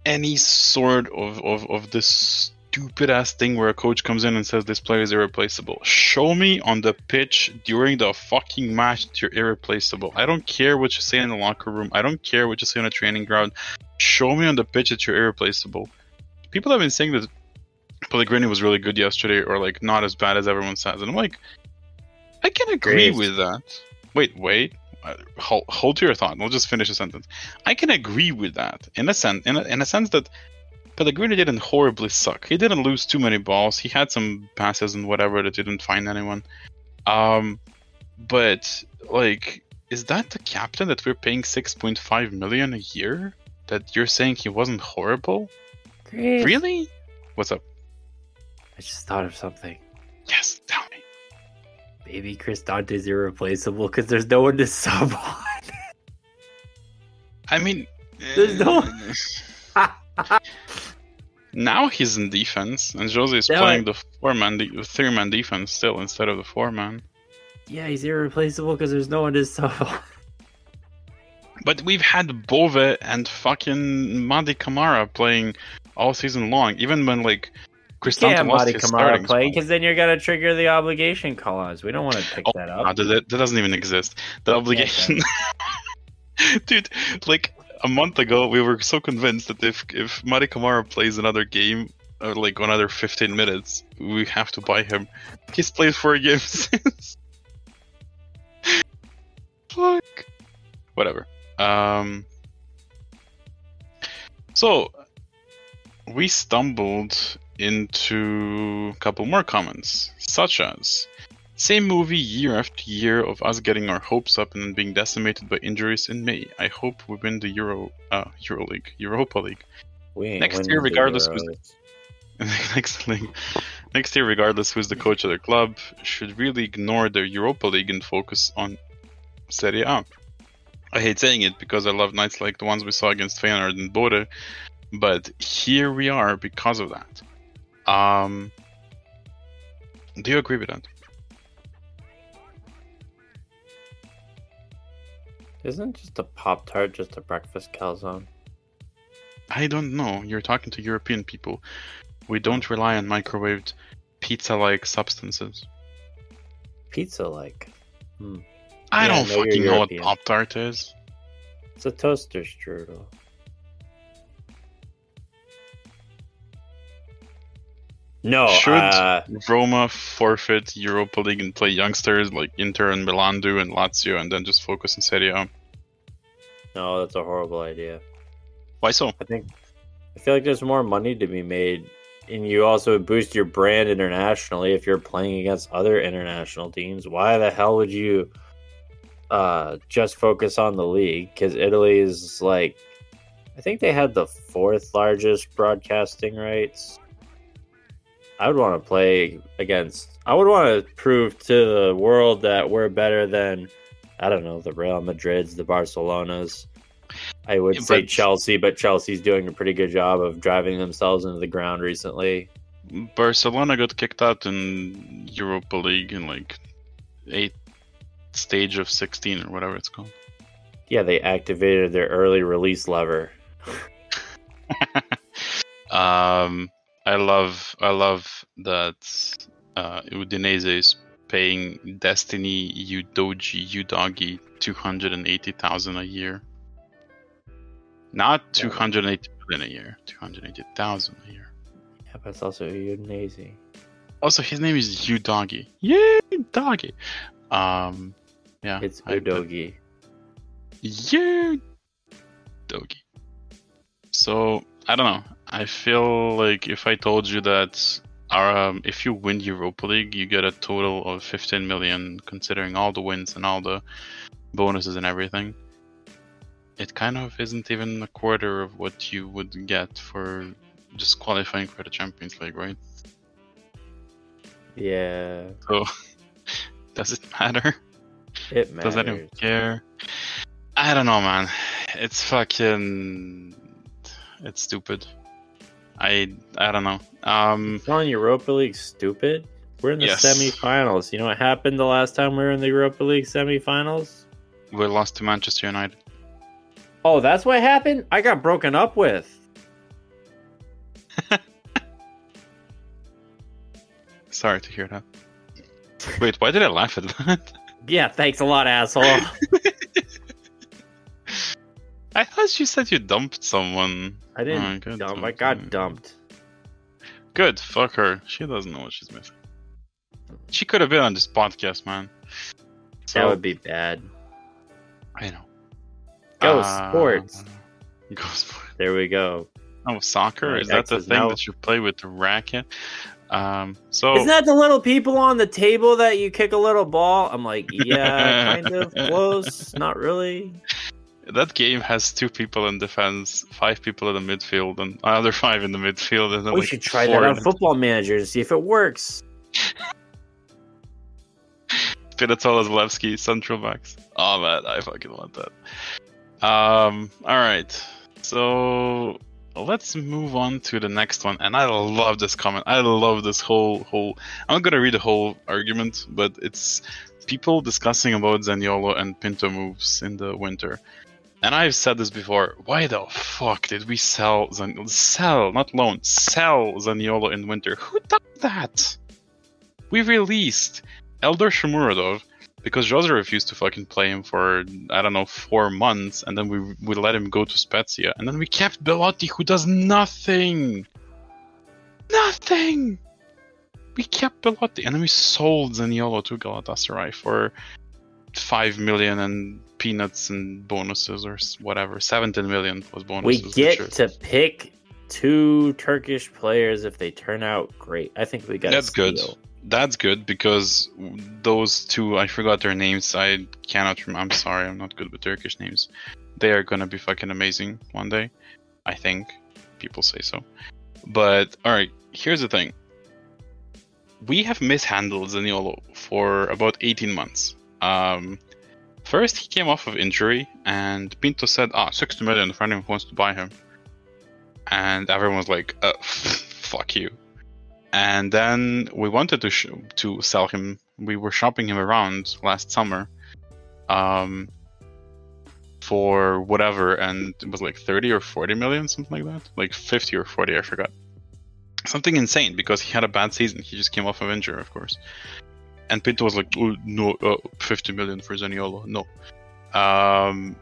any sort of, of, of this stupid ass thing where a coach comes in and says this player is irreplaceable. Show me on the pitch during the fucking match that you're irreplaceable. I don't care what you say in the locker room. I don't care what you say on a training ground. Show me on the pitch that you're irreplaceable. People have been saying that Pellegrini was really good yesterday or like not as bad as everyone says. And I'm like, I can agree Great. with that. Wait, wait hold, hold to your thought. We'll just finish the sentence. I can agree with that in a sense, in a, in a sense that Pellegrini didn't horribly suck. He didn't lose too many balls. He had some passes and whatever that didn't find anyone. Um, but like, is that the captain that we're paying 6.5 million a year? That you're saying he wasn't horrible? Chris. Really? What's up? I just thought of something. Yes, tell me. Maybe Cristante's irreplaceable because there's no one to sub on. I mean, there's no. Uh, now he's in defense, and Jose is playing the four man, de- three man defense still instead of the four man. yeah, he's irreplaceable because there's no one to sub on. But we've had Bove and fucking Mady Camara playing all season long, even when like Cristante Madi his Kamara play because then you're gonna trigger the obligation clause. We don't want to pick Oh, that no, up. that, that doesn't even exist. The obligation, dude. Like a month ago, we were so convinced that if if Mady Camara plays another game, or like another 15 minutes, we have to buy him. He's played four games since. Fuck. Whatever. Um. So we stumbled into a couple more comments, such as same movie year after year of us getting our hopes up and then being decimated by injuries in May. I hope we win the Euro uh Euro League, Europa League. We Next year, regardless who's- Euros. next league. Next year, regardless who's the coach of their club, should really ignore the Europa League and focus on Serie A. I hate saying it because I love nights like the ones we saw against Feyenoord and Bode, but here we are because of that. Um, do you agree with that? Isn't just a Pop Tart just a breakfast calzone? I don't know. You're talking to European people. We don't rely on microwaved pizza-like substances. Pizza like. I Yeah, don't you're fucking know what Pop Tart is. It's a toaster strudel. No, Should- uh, Roma forfeit Europa League and play youngsters like Inter and Milan do and Lazio, and then just focus on Serie A. no, that's a horrible idea. Why so? I think I feel like there's more money to be made, and you also boost your brand internationally if you're playing against other international teams. Why the hell would you uh, just focus on the league? Because Italy is like, I think they had the fourth largest broadcasting rights. I would want to play against. I would want to prove to the world that we're better than, I don't know, the Real Madrids, the Barcelonas. I would Yeah, say but- Chelsea, but Chelsea's doing a pretty good job of driving themselves into the ground recently. Barcelona got kicked out in Europa League in like eighth stage of 16 or whatever it's called. Yeah, they activated their early release lever. um, I love I love that uh, Udinese is paying Destiny Udoji Udogie two hundred and eighty thousand a year. Not two hundred eighty million a year, two hundred eighty thousand a year. Yeah, but it's also Udinese. Also, his name is Udogie. Yeah, Udogie. Um, yeah, It's I- Udogie. Yeah, Dogi. So I don't know. I feel like if I told you that our, um, if you win Europa League, you get a total of 15 million, considering all the wins and all the bonuses and everything. It kind of isn't even a quarter of what you would get for just qualifying for the Champions League, right? Yeah, So does it matter? it matters. Does anyone care? I don't know, man. It's fucking. It's stupid. I I don't know. Um, Calling Europa League stupid? We're in the Yes. semifinals. You know what happened the last time we were in the Europa League semifinals? we lost to Manchester United. Oh, that's what happened? I got broken up with. Sorry to hear that. Wait, why did I laugh at that? Yeah, thanks a lot, asshole. I thought you said you dumped someone. I didn't Oh, dump. I got dumped. Good, fuck her. She doesn't know what she's missing. She could have been on this podcast, man. So, That would be bad. I know. Go Uh, sports. Go sports. There we go. Oh, soccer? Is that the X's thing now. that you play with the racket? Um, so Isn't that the little people on the table that you kick a little ball? I'm like, yeah, kind of close, not really. That game has two people in defense, five people in the midfield, and another five in the midfield, and We like should try that on Football Manager to see if it works. Pinatola, Zalewski, central backs. Oh man, I fucking want that. Um, all right. So let's move on to the next one. And I love this comment. I love this whole whole. I'm not gonna read the whole argument, but it's people discussing about Zaniolo and Pinto moves in the winter. And I've said this before. Why the fuck did we sell Zan- sell not loan sell Zaniolo in winter? Who done that? We released Eldor Shomurodov because Jose refused to fucking play him for I don't know four months, and then we we let him go to Spezia, and then we kept Belotti, who does nothing, nothing. We kept Belotti, and then we sold Zaniolo to Galatasaray for five million and peanuts and bonuses or whatever. Seventeen million was bonus. We get to pick two Turkish players if they turn out great. I think we got. That's good. That's good because those two, I forgot their names. I cannot remember. I'm sorry, I'm not good with Turkish names. They are gonna be fucking amazing one day. I think people say so. But alright, here's the thing. We have mishandled Zaniolo for about 18 months. Um, first, he came off of injury, and Pinto said, "Ah, 60 million if anyone wants to buy him." And everyone was like, uh, "Fuck you." and then we wanted to sh- to sell him. We were shopping him around last summer, um, for whatever, and it was like thirty or forty million, something like that, like fifty or forty, I forgot. Something insane because he had a bad season. He just came off of injury, of course. And Pinto was like, "No, uh, fifty million for Zaniolo, no." Um,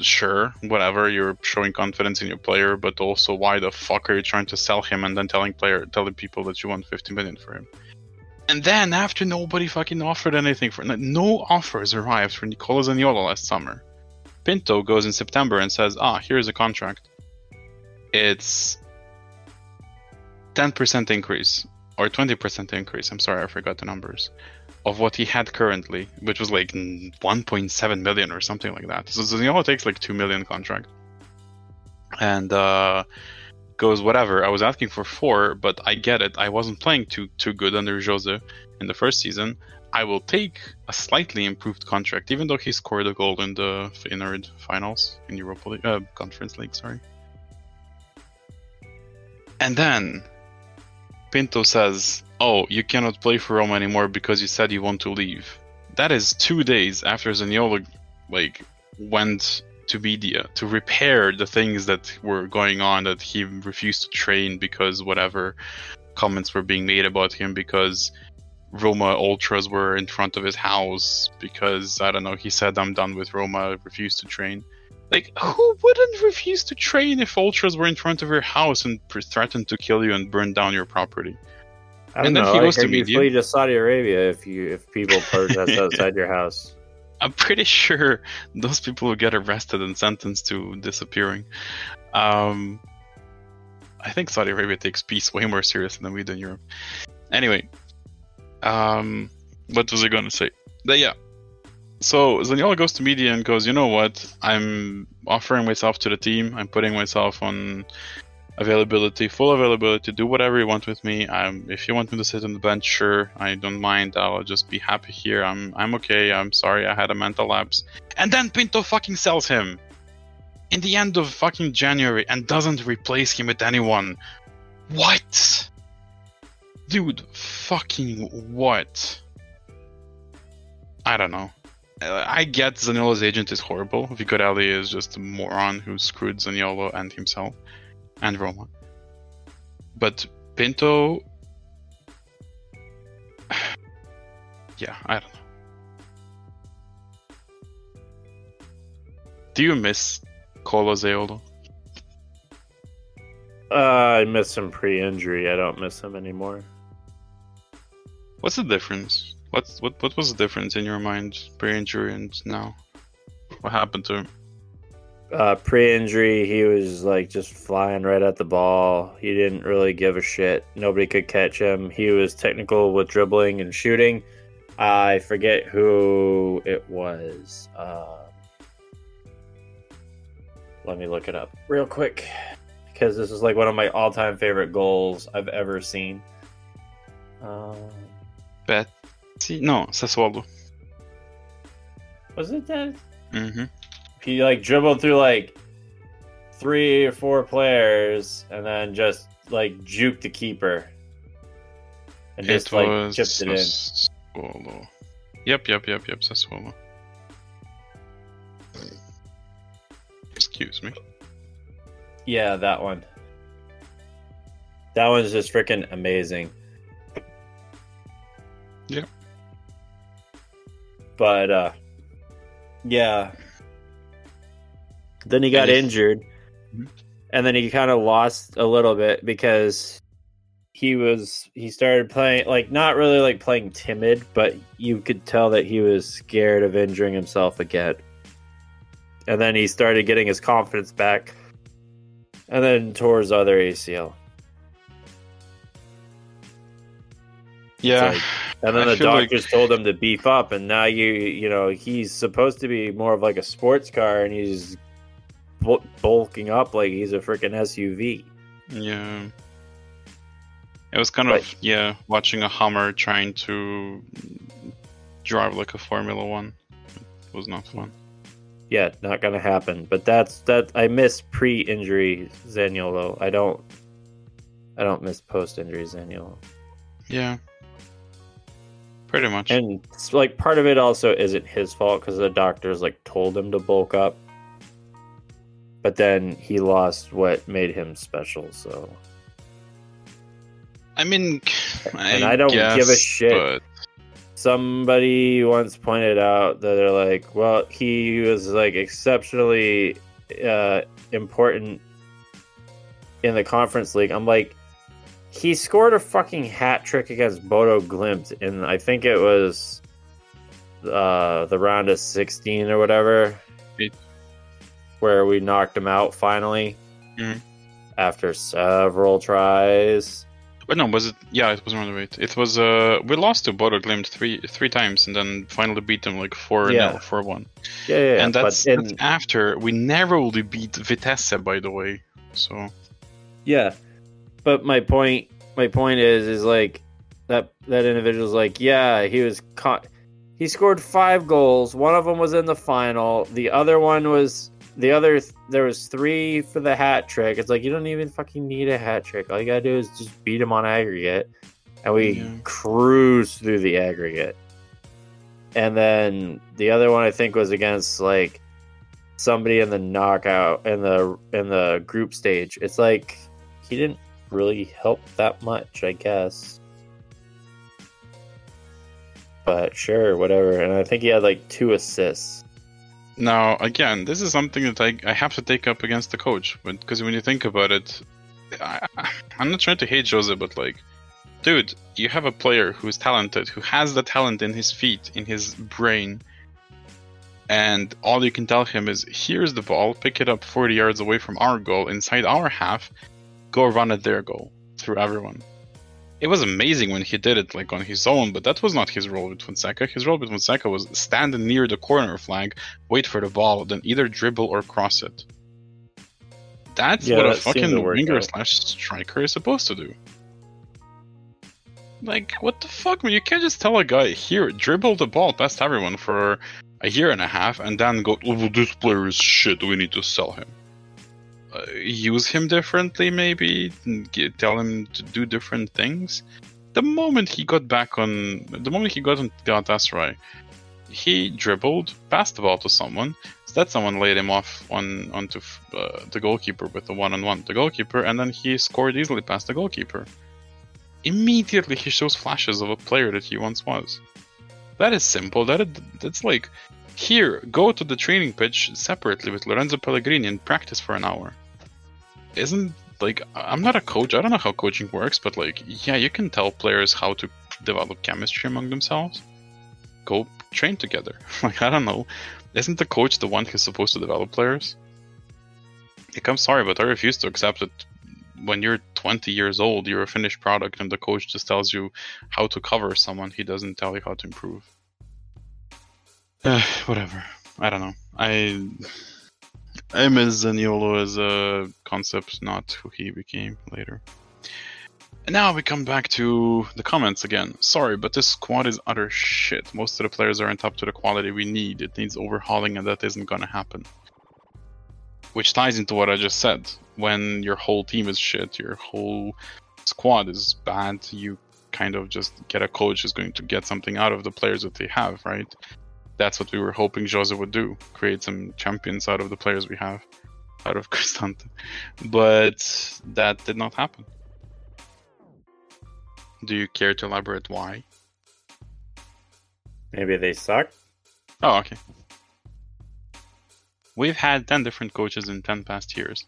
sure, whatever. You're showing confidence in your player, but also why the fuck are you trying to sell him and then telling player telling people that you want 50 million for him? And then after nobody fucking offered anything for no offers arrived for Nicola Zaniolo last summer. Pinto goes in September and says, "Ah, here's a contract. It's 10% increase or 20% increase. I'm sorry, I forgot the numbers." of what he had currently, which was like 1.7 million or something like that. So Zaniolo takes like 2 million contract. And uh, goes whatever. I was asking for 4, but I get it. I wasn't playing too too good under Jose in the first season. I will take a slightly improved contract, even though he scored a goal in the Feyenoord finals in Europa League, uh, Conference League, sorry. And then Pinto says, "Oh, you cannot play for Roma anymore because you said you want to leave." That is two days after Zaniolo, like, went to media to repair the things that were going on that he refused to train because whatever comments were being made about him because Roma ultras were in front of his house because I don't know he said I'm done with Roma refused to train like who wouldn't refuse to train if ultras were in front of your house and threatened to kill you and burn down your property I don't And then know. he goes to media. flee to Saudi Arabia if you if people protest outside your house. I'm pretty sure those people will get arrested and sentenced to disappearing. Um, I think Saudi Arabia takes peace way more seriously than we do in Europe. Anyway, um, what was I going to say? But yeah. So Zaniolo goes to media and goes, you know what? I'm offering myself to the team. I'm putting myself on availability, full availability. Do whatever you want with me. Um, if you want me to sit on the bench, sure. I don't mind. I'll just be happy here. I'm I'm okay. I'm sorry. I had a mental lapse. And then Pinto fucking sells him in the end of fucking January and doesn't replace him with anyone. What? Dude, fucking what? I don't know. I get Zaniolo's agent is horrible. Vigorelli is just a moron who screwed Zaniolo and himself and Roma. But Pinto, yeah, I don't know. Do you miss Colo Zaiolo? Uh, I miss him pre-injury. I don't miss him anymore. What's the difference? What's what what was the difference in your mind pre-injury and now? What happened to him? Uh, pre-injury, he was like just flying right at the ball. He didn't really give a shit. Nobody could catch him. He was technical with dribbling and shooting. I forget who it was. Uh, let me look it up real quick because this is like one of my all-time favorite goals I've ever seen. Um, Betsy? No, Sassuolo. was it that? Mm-hmm. He like dribbled through like three or four players and then just like juke the keeper and just it like chipped it in. Sassuolo. Yep, yep, yep, yep, Sassuolo. Excuse me. Yeah, that one. That one's just freaking amazing. Yeah. But uh yeah. Then he got injured. Mhm. And then he kind of lost a little bit because he was he started playing like not really like playing timid, but you could tell that he was scared of injuring himself again. And then he started getting his confidence back. And then tore his other ACL. Yeah. like- And then I the feel like- doctors told him to beef up, and now you you know he's supposed to be more of like a sports car, and he's bulking up like he's a freaking SUV. Yeah. It was kind But- of yeah, watching a Hummer trying to drive like a Formula One. It was not fun. Yeah, not gonna happen. But that's that. I miss pre-injury Zaniolo. I don't. I don't miss post-injury Zaniolo. Yeah. Pretty much. And like part of it also isn't his fault because the doctors like told him to bulk up. But then he lost what made him special. So I mean, And I don't give a shit. But somebody once pointed out that they're like, well, he was like exceptionally uh, important in the conference league. I'm like, he scored a fucking hat trick against Bodo Glimt, and I think it was uh, the round of 16 or whatever, where we knocked him out finally Mhm. after several tries. But no, was it? Yeah, it was around right. It was. Uh, we lost to Bodo Glimt three three times, and then finally beat them like four Yeah. four one. Yeah, yeah, yeah. and that's, in- that's after we narrowly beat Vitesse, by the way. So Yeah, but my point, my point is, is like that that individual's like, yeah, he was caught. He scored five goals. One of them was in the final. The other one was the other. There was three for the hat trick. It's like you don't even fucking need a hat trick. All you gotta do is just beat him on aggregate, and we Yeah. cruise through the aggregate. And then the other one I think was against like somebody in the knockout in the in the group stage. It's like he didn't really help that much, I guess. But sure, whatever. And I think he had like two assists. now again, this is something that I I have to take up against the coach, because when you think about it, I, I'm not trying to hate Jose, but like, dude, you have a player who's talented, who has the talent in his feet, in his brain. And all you can tell him is, here's the ball, pick it up 40 yards away from our goal, inside our half, go run at their goal through everyone. It was amazing when he did it like on his own, but that was not his role with Fonseca. His role with Fonseca was standing near the corner flag, wait for the ball, then either dribble or cross it. That's Yeah, what a that to fucking winger out. slash striker is supposed to do. Like, what the fuck, man? You can't just tell a guy, here, dribble the ball past everyone for a year and a half and then go, oh, this player is shit, we need to sell him. Uh, use him differently, maybe, get, tell him to do different things. The moment he got back on, the moment he got on Galatasaray, he dribbled, passed the ball to someone, so that someone laid him off on onto uh, the goalkeeper with the one-on-one, the goalkeeper, and then he scored easily past the goalkeeper. Immediately, he shows flashes of a player that he once was. That is simple. That is, that's like, here, go to the training pitch separately with Lorenzo Pellegrini and practice for an hour. Isn't like I'm not a coach. I don't know how coaching works, but like, yeah, you can tell players how to develop chemistry among themselves. Go train together. Like I don't know. Isn't the coach the one who's supposed to develop players? Like I'm sorry, but I refuse to accept that when you're 20 years old, you're a finished product, and the coach just tells you how to cover someone. He doesn't tell you how to improve. Uh, whatever. I don't know. I Miss Zaniolo as a concept, not who he became later. And now we come back to the comments again. Sorry, but this squad is utter shit. Most of the players aren't up to the quality we need. It needs overhauling, and that isn't gonna happen. which ties into what I just said. When your whole team is shit, your whole squad is bad, you kind of just get a coach who's going to get something out of the players that they have, right? That's what we were hoping Jose would do create some champions out of the players we have, out of Cristante. But that did not happen. Do you care to elaborate why? Maybe they suck. Oh, okay. We've had 10 different coaches in 10 past years.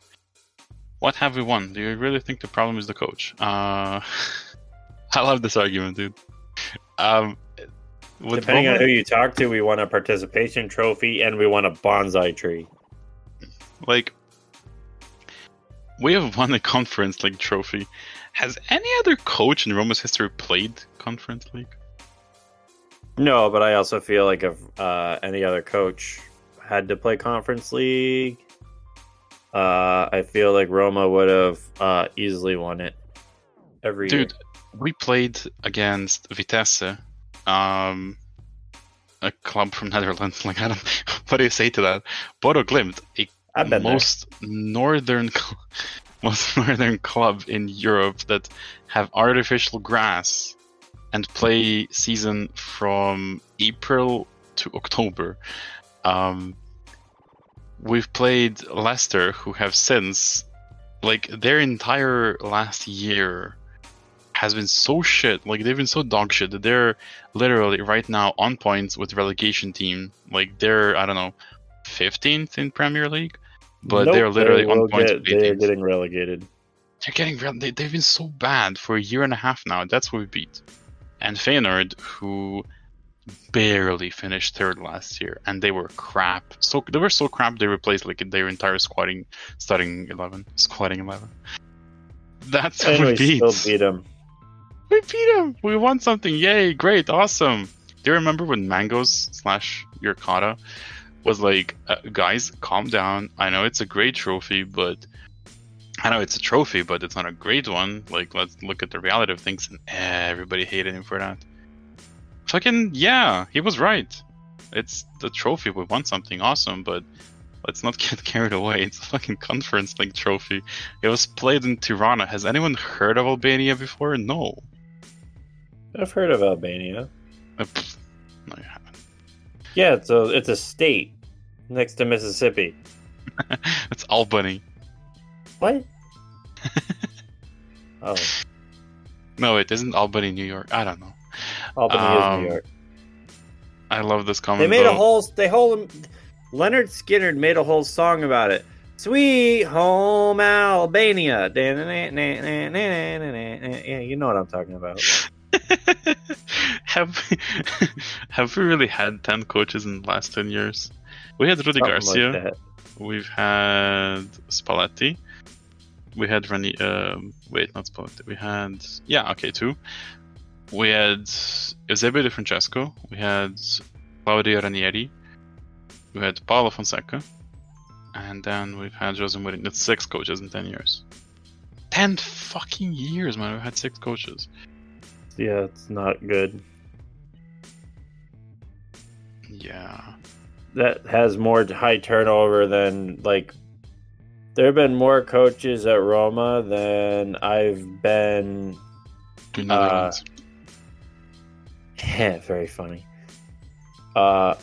What have we won? Do you really think the problem is the coach? Uh, I love this argument, dude. Um, with Depending on who you talk to, we won a participation trophy and we won a bonsai tree. like, we have won a Conference League trophy. Has any other coach in Roma's history played Conference League? No, but I also feel like if uh, any other coach had to play Conference League, uh, I feel like Roma would have uh, easily won it every Dude, we played against Vitesse, um, a club from Netherlands. Like, I don't. What do you say to that? Bodo Glimt, a most northern, most northern club in Europe that have artificial grass and play season from April to October. Um, we've played Leicester, who have since, like, their entire last year has been so shit. Like they've been so dog shit that they're literally right now on points with relegation team. Like they're I don't know, fifteenth in Premier League, but Nope, they're literally they on points. get- They're 18th. getting relegated. They're getting real. They, they've been so bad for a year and a half now. That's what we beat. And Feyenoord, who barely finished third last year, and they were crap. So they were so crap they replaced like their entire squatting, starting eleven, squatting eleven. That's what we we beat. still beat them. We beat him. We won something. Yay! Great! Awesome. Do you remember when Mangoes slash Yurkata was like, uh, guys, calm down. I know it's a great trophy, but I know it's a trophy, but it's not a great one. Like, let's look at the reality of things. And everybody hated him for that. Fucking yeah, he was right. It's the trophy. We won something awesome, but let's not get carried away. It's a fucking conference league trophy. It was played in Tirana. Has anyone heard of Albania before? No. I've heard of Albania. Uh, pfft, no, you haven't. Yeah, it's a it's a state next to Mississippi. it's Albany. What? oh, No, it isn't Albany, New York. I don't know. Albany Um, is New York. I love this comment. They made a whole. They whole. Lynyrd Skynyrd made a whole song about it. Sweet home Albania. Yeah, you know what I'm talking about. have we, have we really had ten coaches in the last ten years? We had Rudi Something Garcia. like. We've had Spalletti. We had Rani. Um, wait, not Spalletti. We had yeah, okay, two. We had Eusebio Di Francesco. We had Claudio Ranieri. We had Paulo Fonseca, and then we've had Jose Mourinho. That's six coaches in ten years. Ten fucking years, man. We've had six coaches. Yeah, it's not good. Yeah. That has more high turnover than like. There have been more coaches at Roma than I've been. To Netherlands. Yeah, very funny. Uh,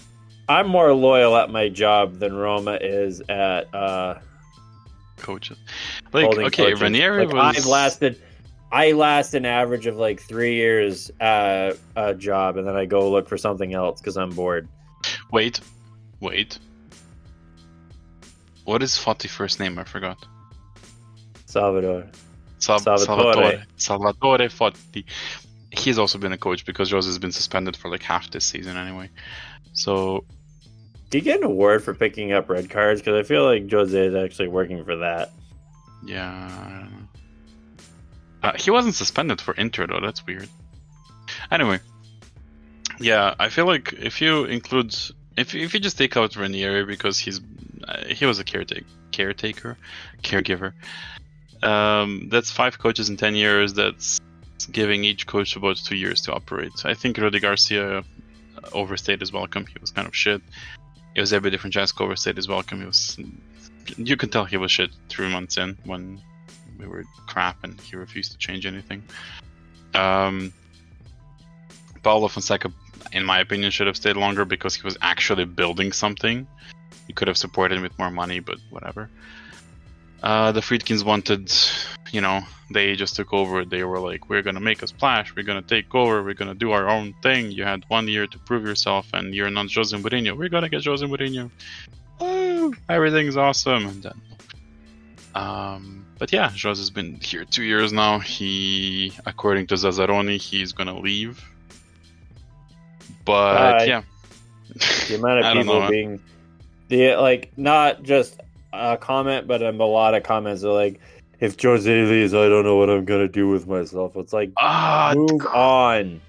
I'm more loyal at my job than Roma is at uh, coaches. Like okay, coaches. Ranieri Like, was. I've lasted. I last an average of like three years at a job, and then I go look for something else because I'm bored. Wait, wait. What is Foti first name? I forgot. Salvador. Sal- Salvatore. Salvatore. Salvatore Foti. He's also been a coach because Jose has been suspended for like half this season anyway. So Do you get an award for picking up red cards? Because I feel like Jose is actually working for that. yeah, I don't know. Uh, he wasn't suspended for Inter though. That's weird. Anyway, yeah, I feel like if you include if if you just take out Ranieri because he's uh, he was a caretaker caretaker caregiver. Um, that's five coaches in ten years. That's giving each coach about two years to operate. I think Rudi Garcia uh, overstayed his welcome. He was kind of shit. Eusebio Di Francesco overstayed his welcome. He was you can tell he was shit three months in when we were crap and he refused to change anything. Um, Paulo Fonseca, in my opinion, should have stayed longer because he was actually building something. You could have supported him with more money, but whatever. Uh, the Friedkins wanted, you know, they just took over. They were like, "We're gonna make a splash. We're gonna take over. We're gonna do our own thing." You had one year to prove yourself, and you're not Jose Mourinho. We're gonna get Jose Mourinho. Woo! Everything's awesome, and then. Um, but yeah, Jose's been here two years now. He, according to Zazzaroni, he's gonna leave. But Bye. yeah, The amount of people know. being the like not just a comment, but a lot of comments are like, "If Jose leaves, I don't know what I'm gonna do with myself." It's like, ah, move on.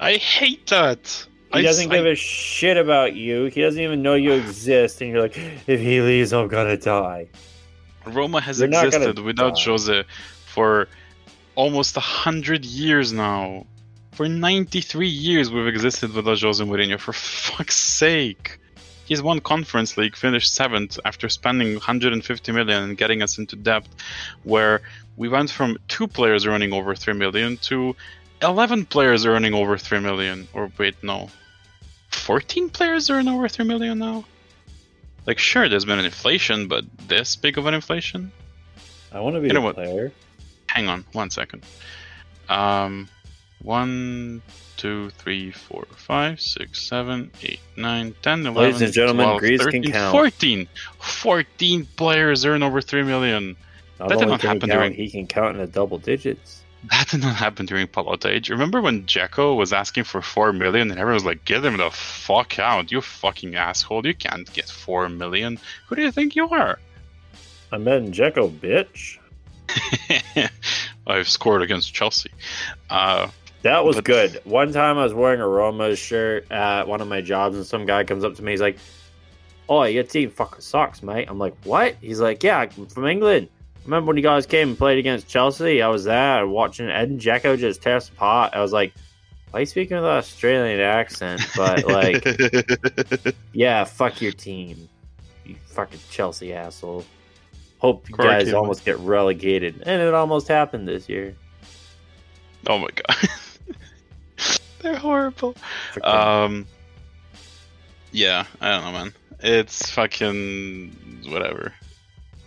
I hate that. He I doesn't I- give a shit about you. He doesn't even know you exist, and you're like, "If he leaves, I'm gonna die." Roma has You're existed without die. Jose for almost a hundred years now. For 93 years, we've existed without Jose Mourinho. For fuck's sake, he's won Conference League, finished seventh after spending 150 million and getting us into debt, where we went from two players earning over 3 million to 11 players earning over 3 million. Or wait, no, 14 players earn over 3 million now. Like, sure, there's been an inflation, but this big of an inflation? I want to be You know a what? player. Hang on one second. Um, one, two, three, four, five, six, seven, eight, nine, 10, 11, Ladies and gentlemen, 12, Greece can 13, count. 14. 14 players earn over 3 million. Not That did not happen count, during- He can count in the double digits. That did not happen during Pallotta age. Remember when Dzeko was asking for 4 million and everyone was like, get him the fuck out, you fucking asshole. You can't get 4 million. Who do you think you are? I met in Dzeko, bitch. I've scored against Chelsea. Uh, That was But- good. One time I was wearing a Roma shirt at one of my jobs, and some guy comes up to me. He's like, "Oh, your team fucking sucks, mate." I'm like, "What?" He's like, "Yeah, I'm from England. Remember when you guys came and played against Chelsea? I was there watching Edin Dzeko just tear us apart. I was like, why are you speaking with an Australian accent? But like, yeah, fuck your team, you fucking Chelsea asshole. Hope you Crikey, guys man. almost get relegated, and it almost happened this year. oh my god. They're horrible. Freaking- Um, yeah, I don't know, man. It's fucking whatever.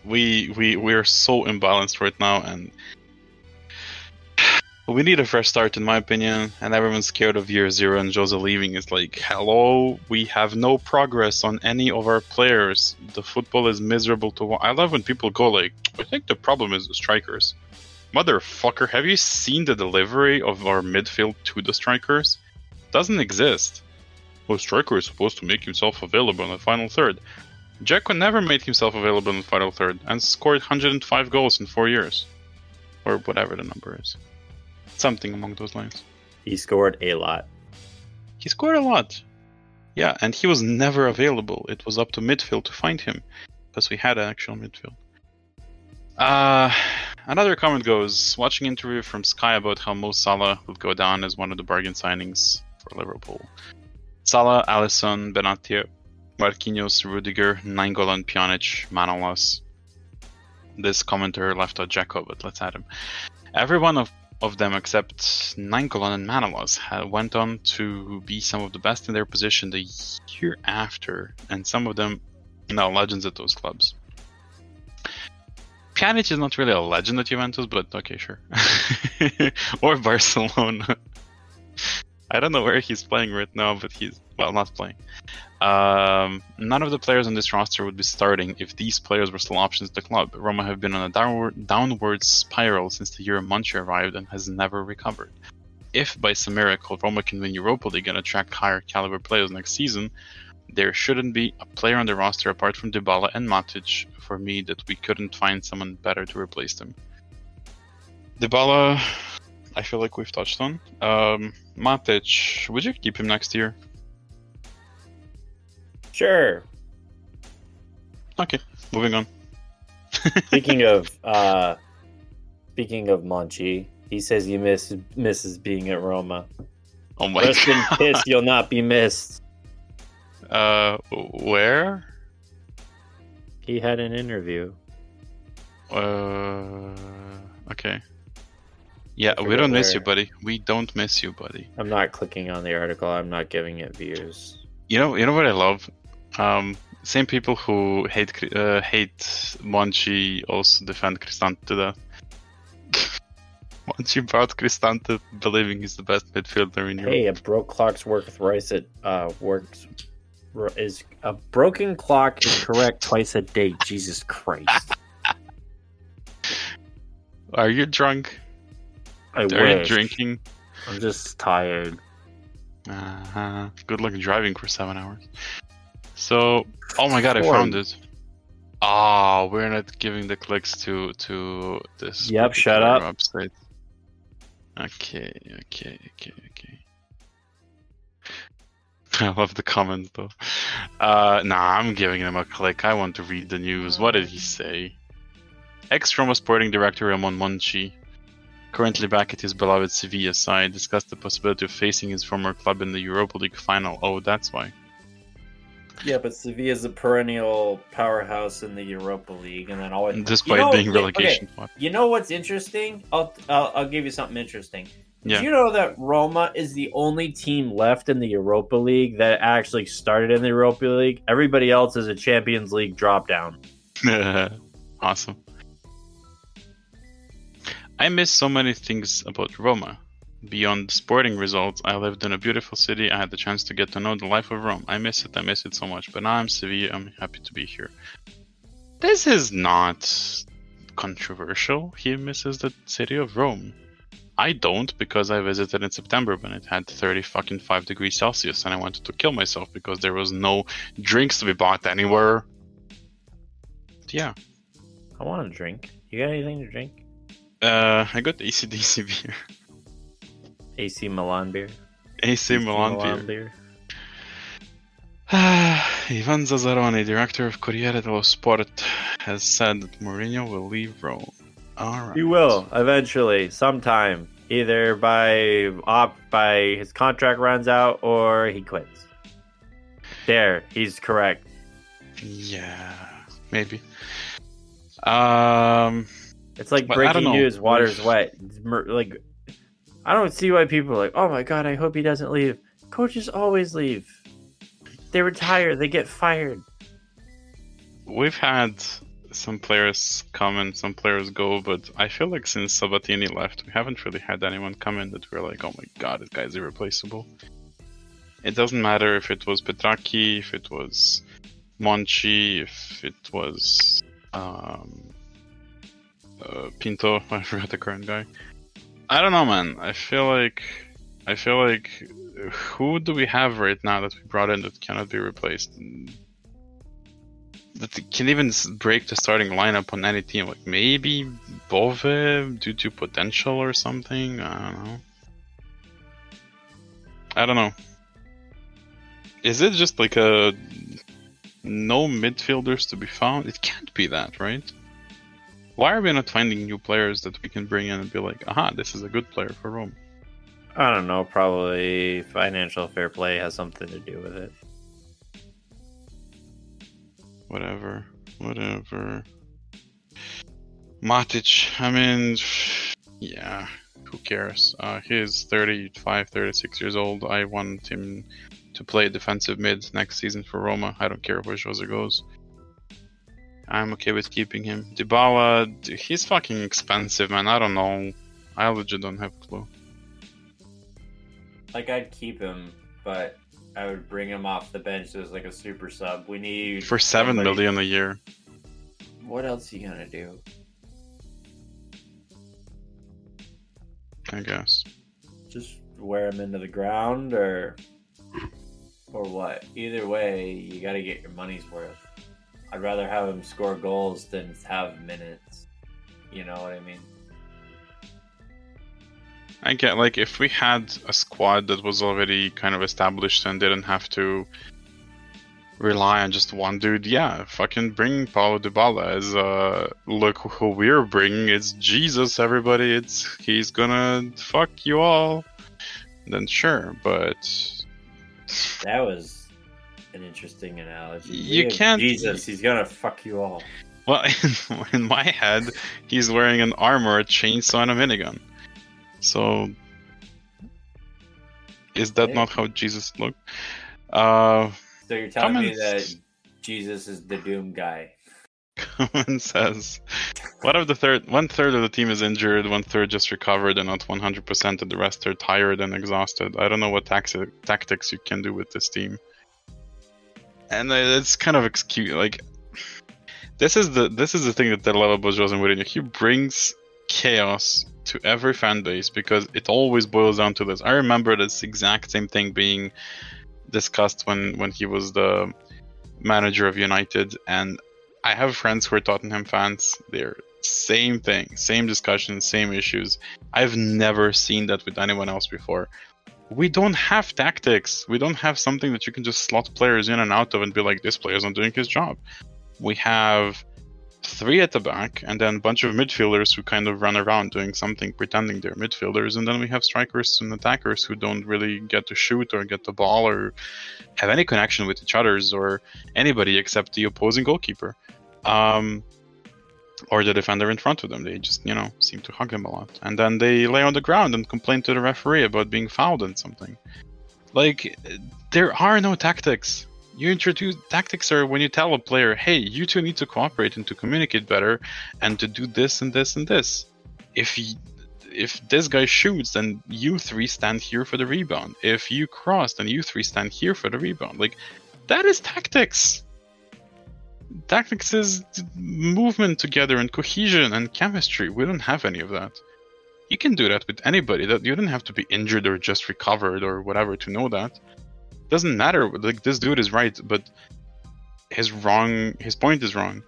We we we're so imbalanced right now, and we need a fresh start, in my opinion. And everyone's scared of year zero, and Jose leaving is like, hello, we have no progress on any of our players. The football is miserable to watch. I love when people go like, I think the problem is the strikers. Motherfucker, have you seen the delivery of our midfield to the strikers? Doesn't exist. Well, striker is supposed to make himself available in the final third. Dzeko never made himself available in the final third and scored 105 goals in four years. Or whatever the number is. Something along those lines. he scored a lot. He scored a lot. Yeah, and he was never available. It was up to midfield to find him. Because we had an actual midfield. Uh, another comment goes watching interview from Sky about how Mo Salah would go down as one of the bargain signings for Liverpool. Salah, Alisson, Benatia, Marquinhos, Rudiger, Nainggolan, Pjanic, Manolas. This commenter left out Dzeko, but let's add him. Every one of, of them except Nainggolan and Manolas went on to be some of the best in their position the year after, and some of them now legends at those clubs. Pjanic is not really a legend at Juventus, but okay, sure. or Barcelona. I don't know where he's playing right now, but he's well, not playing. Um, none of the players on this roster would be starting if these players were still options at the club. Roma have been on a downward downward spiral since the year Monchi arrived and has never recovered. If by some miracle Roma can win Europa League and attract higher caliber players next season, there shouldn't be a player on the roster apart from Dybala and Matic for me that we couldn't find someone better to replace them. Dybala, I feel like we've touched on. Um, Matic, would you keep him next year? Sure. Okay, moving on. Speaking of uh speaking of Monchi, he says he miss, misses being at Roma. Oh my Rest in god. piss, you'll not be missed. Uh, where? He had an interview. Uh, okay. Yeah, we don't miss you, buddy. We don't miss you, buddy. I'm not clicking on the article. I'm not giving it views. You know, you know what I love. Um, same people who hate uh, hate Monchi also defend Cristante to death. Monchi brought Cristante, believing he's the best midfielder in Europe. Hey, a broke clock's work thrice it uh works is a broken clock is correct twice a day. Jesus Christ! Are you drunk? I Are you drinking? I'm just tired. Uh-huh. Good luck driving for seven hours. So, oh my god, I found it. Ah, we're not giving the clicks to to this. Yep, shut up. Website. Okay, okay, okay, okay. I love the comment though. Uh, nah, I'm giving him a click. I want to read the news. What did he say? Ex-Roma sporting director Ramon Monchi, currently back at his beloved Sevilla side, discussed the possibility of facing his former club in the Europa League final. Oh, that's why. Yeah, but Sevilla is a perennial powerhouse in the Europa League, and then always Despite You know- being okay, relegation spot. You know what's interesting? I'll, I'll I'll give you something interesting. Did Yeah. you know that Roma is the only Team left in the Europa League that actually started in the Europa League. Everybody else is a Champions League drop down. awesome. I miss so many things about Roma. Beyond sporting results, I lived in a beautiful city. I had the chance to get to know the life of Rome. I miss it. I miss it so much. But now I'm Sevilla. I'm happy to be here. This is not controversial. He misses the city of Rome. I don't because I visited in September when it had 30 fucking 5 degrees Celsius and I wanted to kill myself because there was no drinks to be bought anywhere. Yeah. I want a drink. You got anything to drink? Uh, I got ACDC beer. AC Milan beer. AC Milan beer. beer. Ivan Zazzaroni, director of Corriere dello Sport, has said that Mourinho will leave Rome. Alright. He will eventually, sometime, either by op by his contract runs out or he quits. There, he's correct. Yeah, maybe. Um, It's like But I don't breaking news. Water's wet. Like, I don't see why people are like, "Oh my god, I hope he doesn't leave." Coaches always leave. They retire. They get fired. we've had some players come and some players go, but I feel like since Sabatini left, we haven't really had anyone come in that we're like, oh my god, this guy's irreplaceable. It doesn't matter if it was Petrachi, if it was Monchi, if it was um, uh, Pinto. I forgot the current guy. I don't know, man. I feel like I feel like who do we have right now that we brought in that cannot be replaced? That can even break the starting lineup on any team. Like maybe Bove due to potential or something. I don't know. I don't know. Is it just like a no midfielders to be found? It can't be that, right? Why are we not finding new players that we can bring in and be like, aha, this is a good player for Rome? I don't know. Probably financial fair play has something to do with it. Whatever, whatever. Matic, I mean, yeah, who cares? Uh, he's 35, 36 years old. I want him to play defensive mid next season for Roma. I don't care where Jose goes. I'm okay with keeping him. Dybala, he's fucking expensive, man. I don't know. I legit don't have a clue. Like I'd keep him, but I would bring him off the bench as like a super sub. We need For seven somebody- million a year, What else are you gonna do? I guess. Just wear him into the ground, or or what? Either way, you got to get your money's worth. I'd rather have him score goals than have minutes. You know what I mean? I get like if we had a squad that was already kind of established and didn't have to rely on just one dude, yeah, fucking bring Paulo Dybala as uh look who we're bringing. It's Jesus, everybody. It's he's gonna fuck you all. Then sure, but That was an interesting analogy. You have can't- Jesus, he's gonna fuck you all. Well, in, in my head, he's wearing an armor, a chainsaw, and a minigun. So, is that Hey. not how Jesus looked? Uh, So you're telling me that Jesus is the doom guy? Cohen says, "What if the third one third of the team is injured, one third just recovered and not 100%, and the rest are tired and exhausted? I don't know what taxi- tactics you can do with this team." And it's kind of excuse like this is the this is the thing that Delava Bourgeois and Mourinho. He brings chaos to every fan base because it always boils down to this. I remember this exact same thing being discussed when when he was the manager of United, and I have friends who are Tottenham fans. They're same thing, same discussion, same issues. I've never seen that with anyone else before. We don't have tactics. We don't have something that you can just slot players in and out of and be like, this player's not doing his job. We have three at the back and then a bunch of midfielders who kind of run around doing something, pretending they're midfielders, and then we have strikers and attackers who don't really get to shoot or get the ball or have any connection with each others or anybody except the opposing goalkeeper um, or the defender in front of them. They just, you know, seem to hug him a lot. And then they lay on the ground and complain to the referee about being fouled and something. Like, there are no tactics. You introduce tactics are when you tell a player, hey, you two need to cooperate and to communicate better and to do this and this and this. If y if this guy shoots, then you three stand here for the rebound. If you cross, then you three stand here for the rebound. Like, that is tactics tactics is movement together and cohesion and chemistry. We don't have any of that. You can do that with anybody. That you don't have to be injured or just recovered or whatever to know that. Doesn't matter. Like this dude is right, but his wrong. His point is wrong.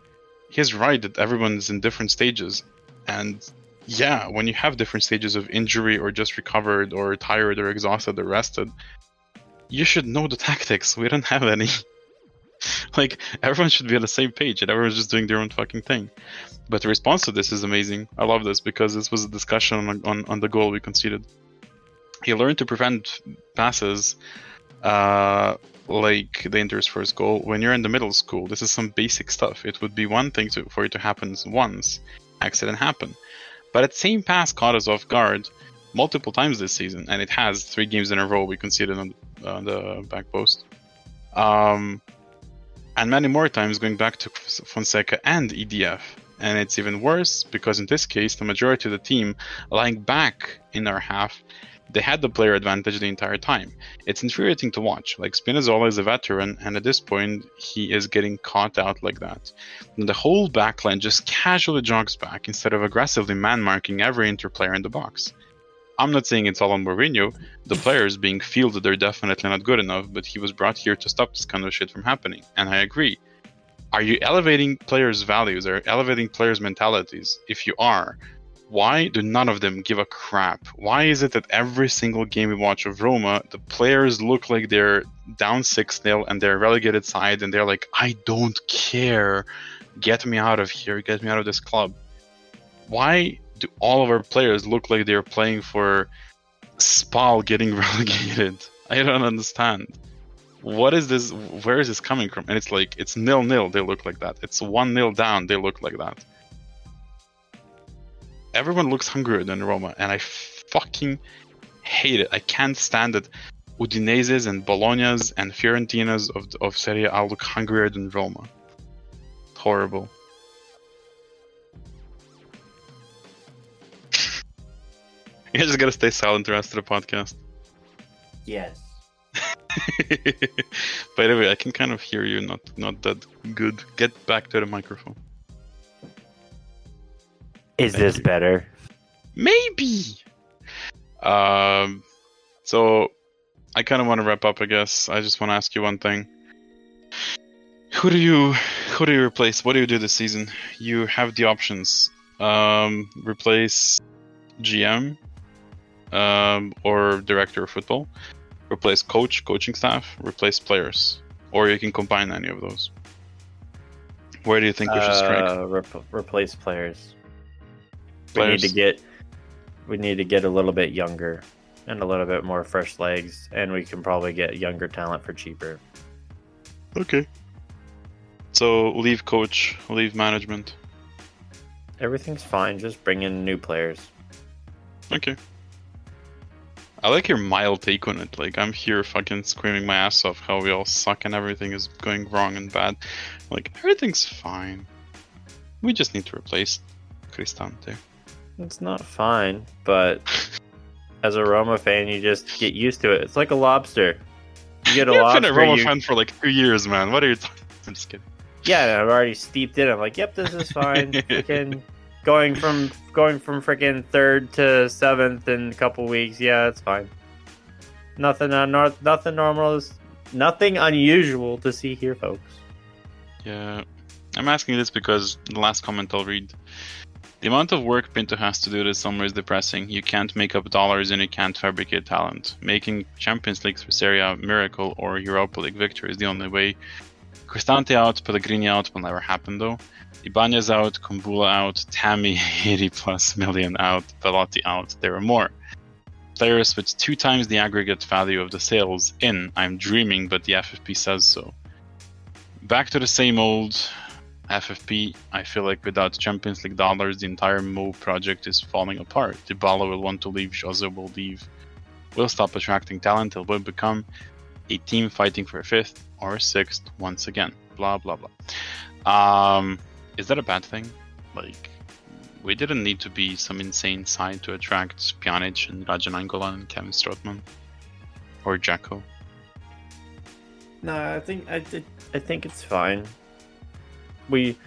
He's right that everyone's in different stages, and yeah, when you have different stages of injury or just recovered or tired or exhausted or rested, you should know the tactics. We don't have any like everyone should be on the same page and everyone's just doing their own fucking thing. But the response to this is amazing. I love this because this was a discussion on, on, on the goal we conceded. He learned to prevent passes uh, like the Inter's first goal. When you're in the middle school this is some basic stuff. It would be one thing to, for it to happen once. Accident happen but that same pass caught us off guard multiple times this season and it has three games in a row we conceded on, on the back post. Um, and many more times going back to Fonseca and EDF. And it's even worse because in this case, the majority of the team lying back in our half, they had the player advantage the entire time. It's infuriating to watch. Like Spinazzola is a veteran, and at this point, he is getting caught out like that. And the whole backline just casually jogs back instead of aggressively man marking every interplayer in the box. I'm not saying it's all on Mourinho. The players being that they're definitely not good enough, but he was brought here to stop this kind of shit from happening. And I agree. Are you elevating players' values or elevating players' mentalities? If you are, why do none of them give a crap? Why is it that every single game we watch of Roma, the players look like they're down 6 0 and they're relegated side and they're like, I don't care. Get me out of here. Get me out of this club. Why do all of our players look like they're playing for Spal getting relegated? I don't understand. What is this? Where is this coming from? And it's like it's nil nil. They look like that. It's one nil down. They look like that. Everyone looks hungrier than Roma, and I fucking hate it. I can't stand it. Udinese's and Bologna's and Fiorentina's of of Serie A look hungrier than Roma. Horrible. You just gotta stay silent the rest of the podcast. Yes. By the way, I can kind of hear you not not that good. Get back to the microphone. Is Thank this you. better? Maybe. Um. So, I kind of want to wrap up. I guess I just want to ask you one thing. Who do you who do you replace? What do you do this season? You have the options. Um, replace GM, um, or director of football. Replace coach, coaching staff. Replace players, or you can combine any of those. Where do you think we should strike? Uh, rep- replace players. We need to get we need to get a little bit younger and a little bit more fresh legs, and we can probably get younger talent for cheaper. Okay. So leave coach, leave management. Everything's fine. Just bring in new players. Okay. I like your mild take on it. Like I'm here fucking screaming my ass off how we all suck and everything is going wrong and bad. Like everything's fine. We just need to replace Cristante. It's not fine, but as a Roma fan, you just get used to it. It's like a lobster. You get a You've lobster. been a Roma you- fan for like two years, man. What are you talking? I'm just kidding. Yeah, I'm already steeped in. it. I'm like, yep, this is fine. freaking going from going from freaking third to seventh in a couple weeks. Yeah, it's fine. Nothing uh, nor- nothing normal is nothing unusual to see here, folks. Yeah, I'm asking this because the last comment I'll read. The amount of work Pinto has to do this summer is depressing. You can't make up dollars and you can't fabricate talent. Making Champions League for Serie A miracle or Europa League victory is the only way. Cristante out, Pellegrini out will never happen though. Ibanez out, Kumbula out, Tammy 80 plus million out, Belotti out. There are more. Players with two times the aggregate value of the sales in. I'm dreaming, but the FFP says so. Back to the same old FFP. I feel like without Champions League dollars, the entire Mo project is falling apart. Dybala will want to leave, Jose will leave. We'll stop attracting talent it we'll become a team fighting for a fifth or a sixth once again. Blah blah blah. Um, is that a bad thing? Like, we didn't need to be some insane side to attract Pjanic and Radja Nainggolan and Kevin Strootman or Dzeko. No, I think I did. I think it's fine. We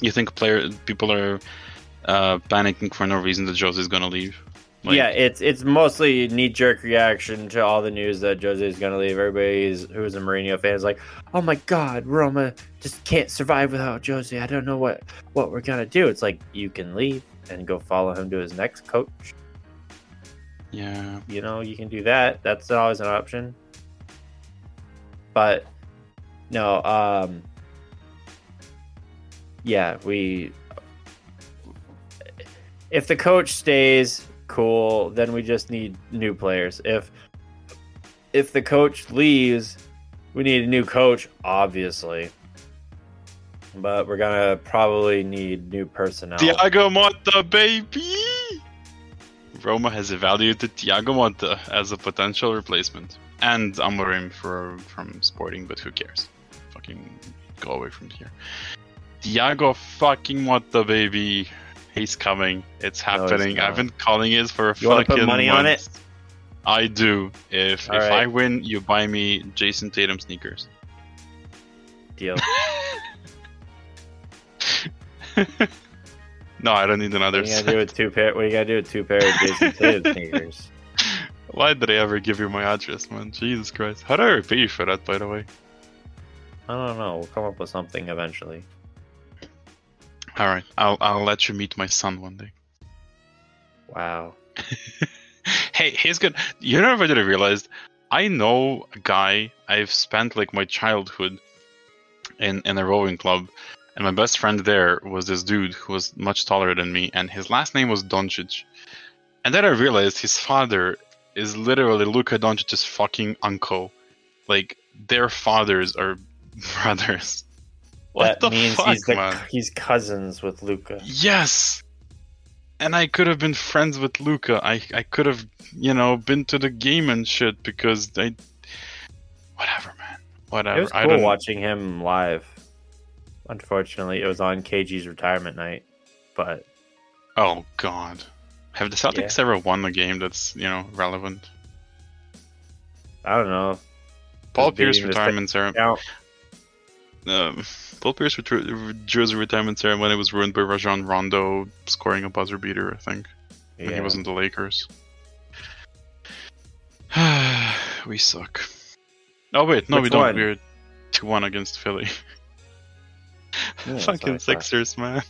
You think player people are uh, panicking for no reason that Jose is gonna leave? Like, yeah, it's it's mostly knee jerk reaction to all the news that Jose is going to leave. Everybody who's a Mourinho fan is like, "Oh my God, Roma just can't survive without Jose. I don't know what what we're gonna do." It's like you can leave and go follow him to his next coach. yeah. You know, you can do that. That's always an option. But no, um, yeah, we. If the coach stays, cool. Then we just need new players. If if the coach leaves, we need a new coach, obviously. But we're gonna probably need new personnel. Thiago Motta, baby! Roma has evaluated Thiago Motta as a potential replacement. And Amorim for from Sporting, but who cares? Fucking go away from here. Thiago fucking Motta, baby! He's coming. It's No, happening. I've been calling it for a You fucking put money on it. I do. If All if right. I win, you buy me Jayson Tatum sneakers. Deal. no, I don't need another What you gonna do with two pair? What you gonna do with two pair of Jayson Tatum sneakers? Why did I ever give you my address, man? Jesus Christ. How do I repay you for that, by the way? I don't know. We'll come up with something eventually. Alright, I'll, I'll let you meet my son one day. Wow. hey, he's good. You know what I realized? I know a guy, I've spent like my childhood in, in a rowing club, and my best friend there was this dude who was much taller than me, and his last name was Doncic. And then I realized his father is literally Luka Doncic's fucking uncle. Like, their fathers are brothers. What that the means fuck, he's the, man? he's cousins with Luka. Yes. And I could have been friends with Luka. I I could have, you know, been to the game and shit because I whatever, man. Whatever. It was I cool watching him live. Unfortunately, it was on KG's retirement night, but Oh god. Have the Celtics ever won a game that's, you know, relevant? I don't know. Paul Pierce retirement ceremony. Um, Paul Pierce retru- jersey retirement ceremony was ruined by Rajon Rondo scoring a buzzer beater, I think. when he was in the Lakers. we suck. Oh wait, no, Which we don't. one? We're two one against Philly. Yeah, Fucking. Sixers, man.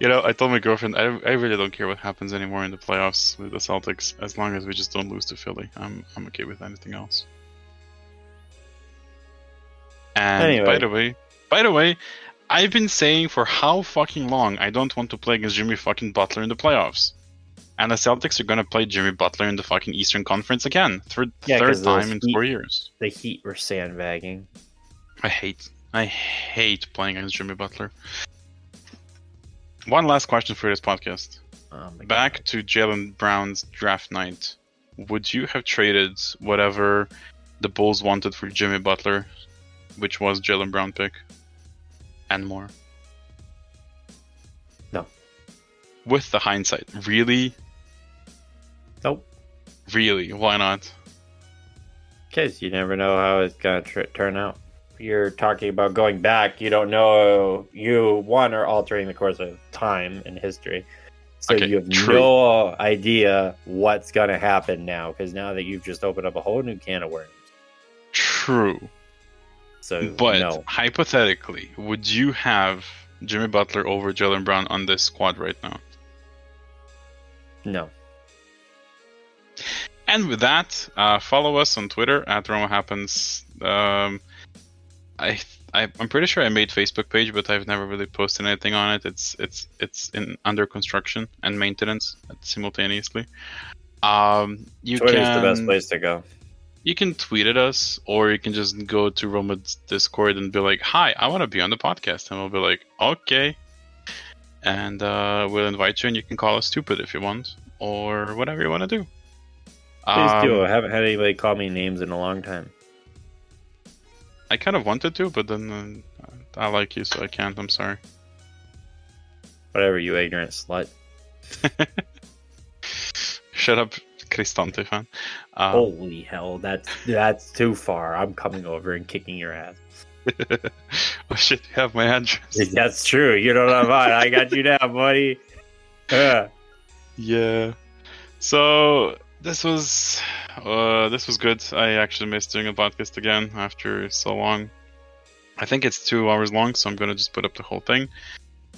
You know, I told my girlfriend I, I really don't care what happens anymore in the playoffs with the Celtics, as long as we just don't lose to Philly. I'm I'm okay with anything else. And by the way, by the way, I've been saying for how fucking long I don't want to play against Jimmy fucking Butler in the playoffs. And the Celtics are gonna play Jimmy Butler in the fucking Eastern Conference again, for Yeah, third time in Heat- four years. The Heat were sandbagging. I hate, I hate playing against Jimmy Butler. One last question for this podcast. Oh Back God. to Jaylen Brown's draft night. Would you have traded whatever the Bulls wanted for Jimmy Butler, which was Jaylen Brown pick, and more? No. With the hindsight, really, Nope. really, why not? Because you never know how it's gonna tr- turn out. You're talking about going back. You don't know. You one are altering the course of time and history, so Okay, you have true. no idea what's gonna happen now. Because now that you've just opened up a whole new can of worms. True, So but no, hypothetically, would you have Jimmy Butler over Jaylen Brown on this squad right now? no. And with that, uh, follow us on Twitter at Roma Happens. Um, I, I I'm pretty sure I made Facebook page, but I've never really posted anything on it. It's it's it's in under construction and maintenance simultaneously. Um, you Twitter's can the best place to go. You can tweet at us, or you can just go to Roma's Discord and be like, "Hi, I want to be on the podcast," and we'll be like, "Okay," and uh, we'll invite you, and you can call us stupid if you want, or whatever you want to do. Please do. Um, I haven't had anybody call me names in a long time. I kind of wanted to, but then uh, I like you, so I can't. I'm sorry. Whatever, you ignorant slut. Shut up, Um, Holy hell, that's that's too far. I'm coming over and kicking your ass. oh shit, you have my address. That's true. You don't have mine. I got you now, buddy. Yeah. Yeah. So this was uh, this was good. I actually missed doing a podcast again after so long. I think it's two hours long, so I'm gonna just put up the whole thing.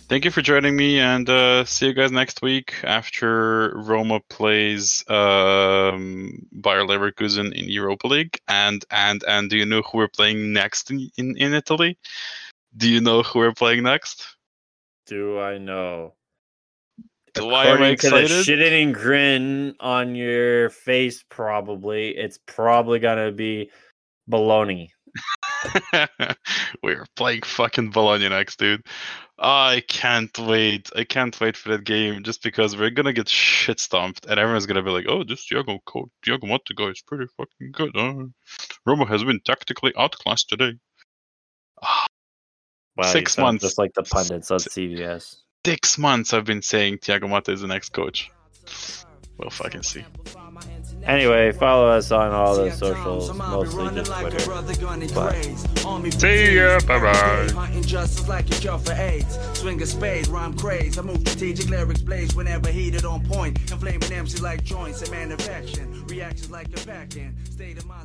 Thank you for joining me, and uh, see you guys next week after Roma plays um, Bayer Leverkusen in Europa League. And and and do you know who we're playing next in, in, in Italy? Do you know who we're playing next? Do I know? Why am I According to the excited? shit-eating grin on your face, probably it's probably gonna be baloney. We're playing fucking Bologna next, dude. I can't wait. I can't wait for that game just because we're gonna get shit stomped and everyone's gonna be like, oh, this Diego coach, Diego Motta guy is pretty fucking good. Huh? Roma has been tactically outclassed today. Wow, Six months. just like the pundits on CBS. Six months I've been saying Thiago Motta is the next coach. We'll fucking see. Anyway, follow us on all the socials, mostly just Twitter. Bye. See ya. Bye bye. Hunting justice like a cure for AIDS. Swing a spade, rhyme craze. I move strategic lyrics blaze whenever heated on point. Inflaming MC like joints, a man of action. Reactions like a pack in. State of mind.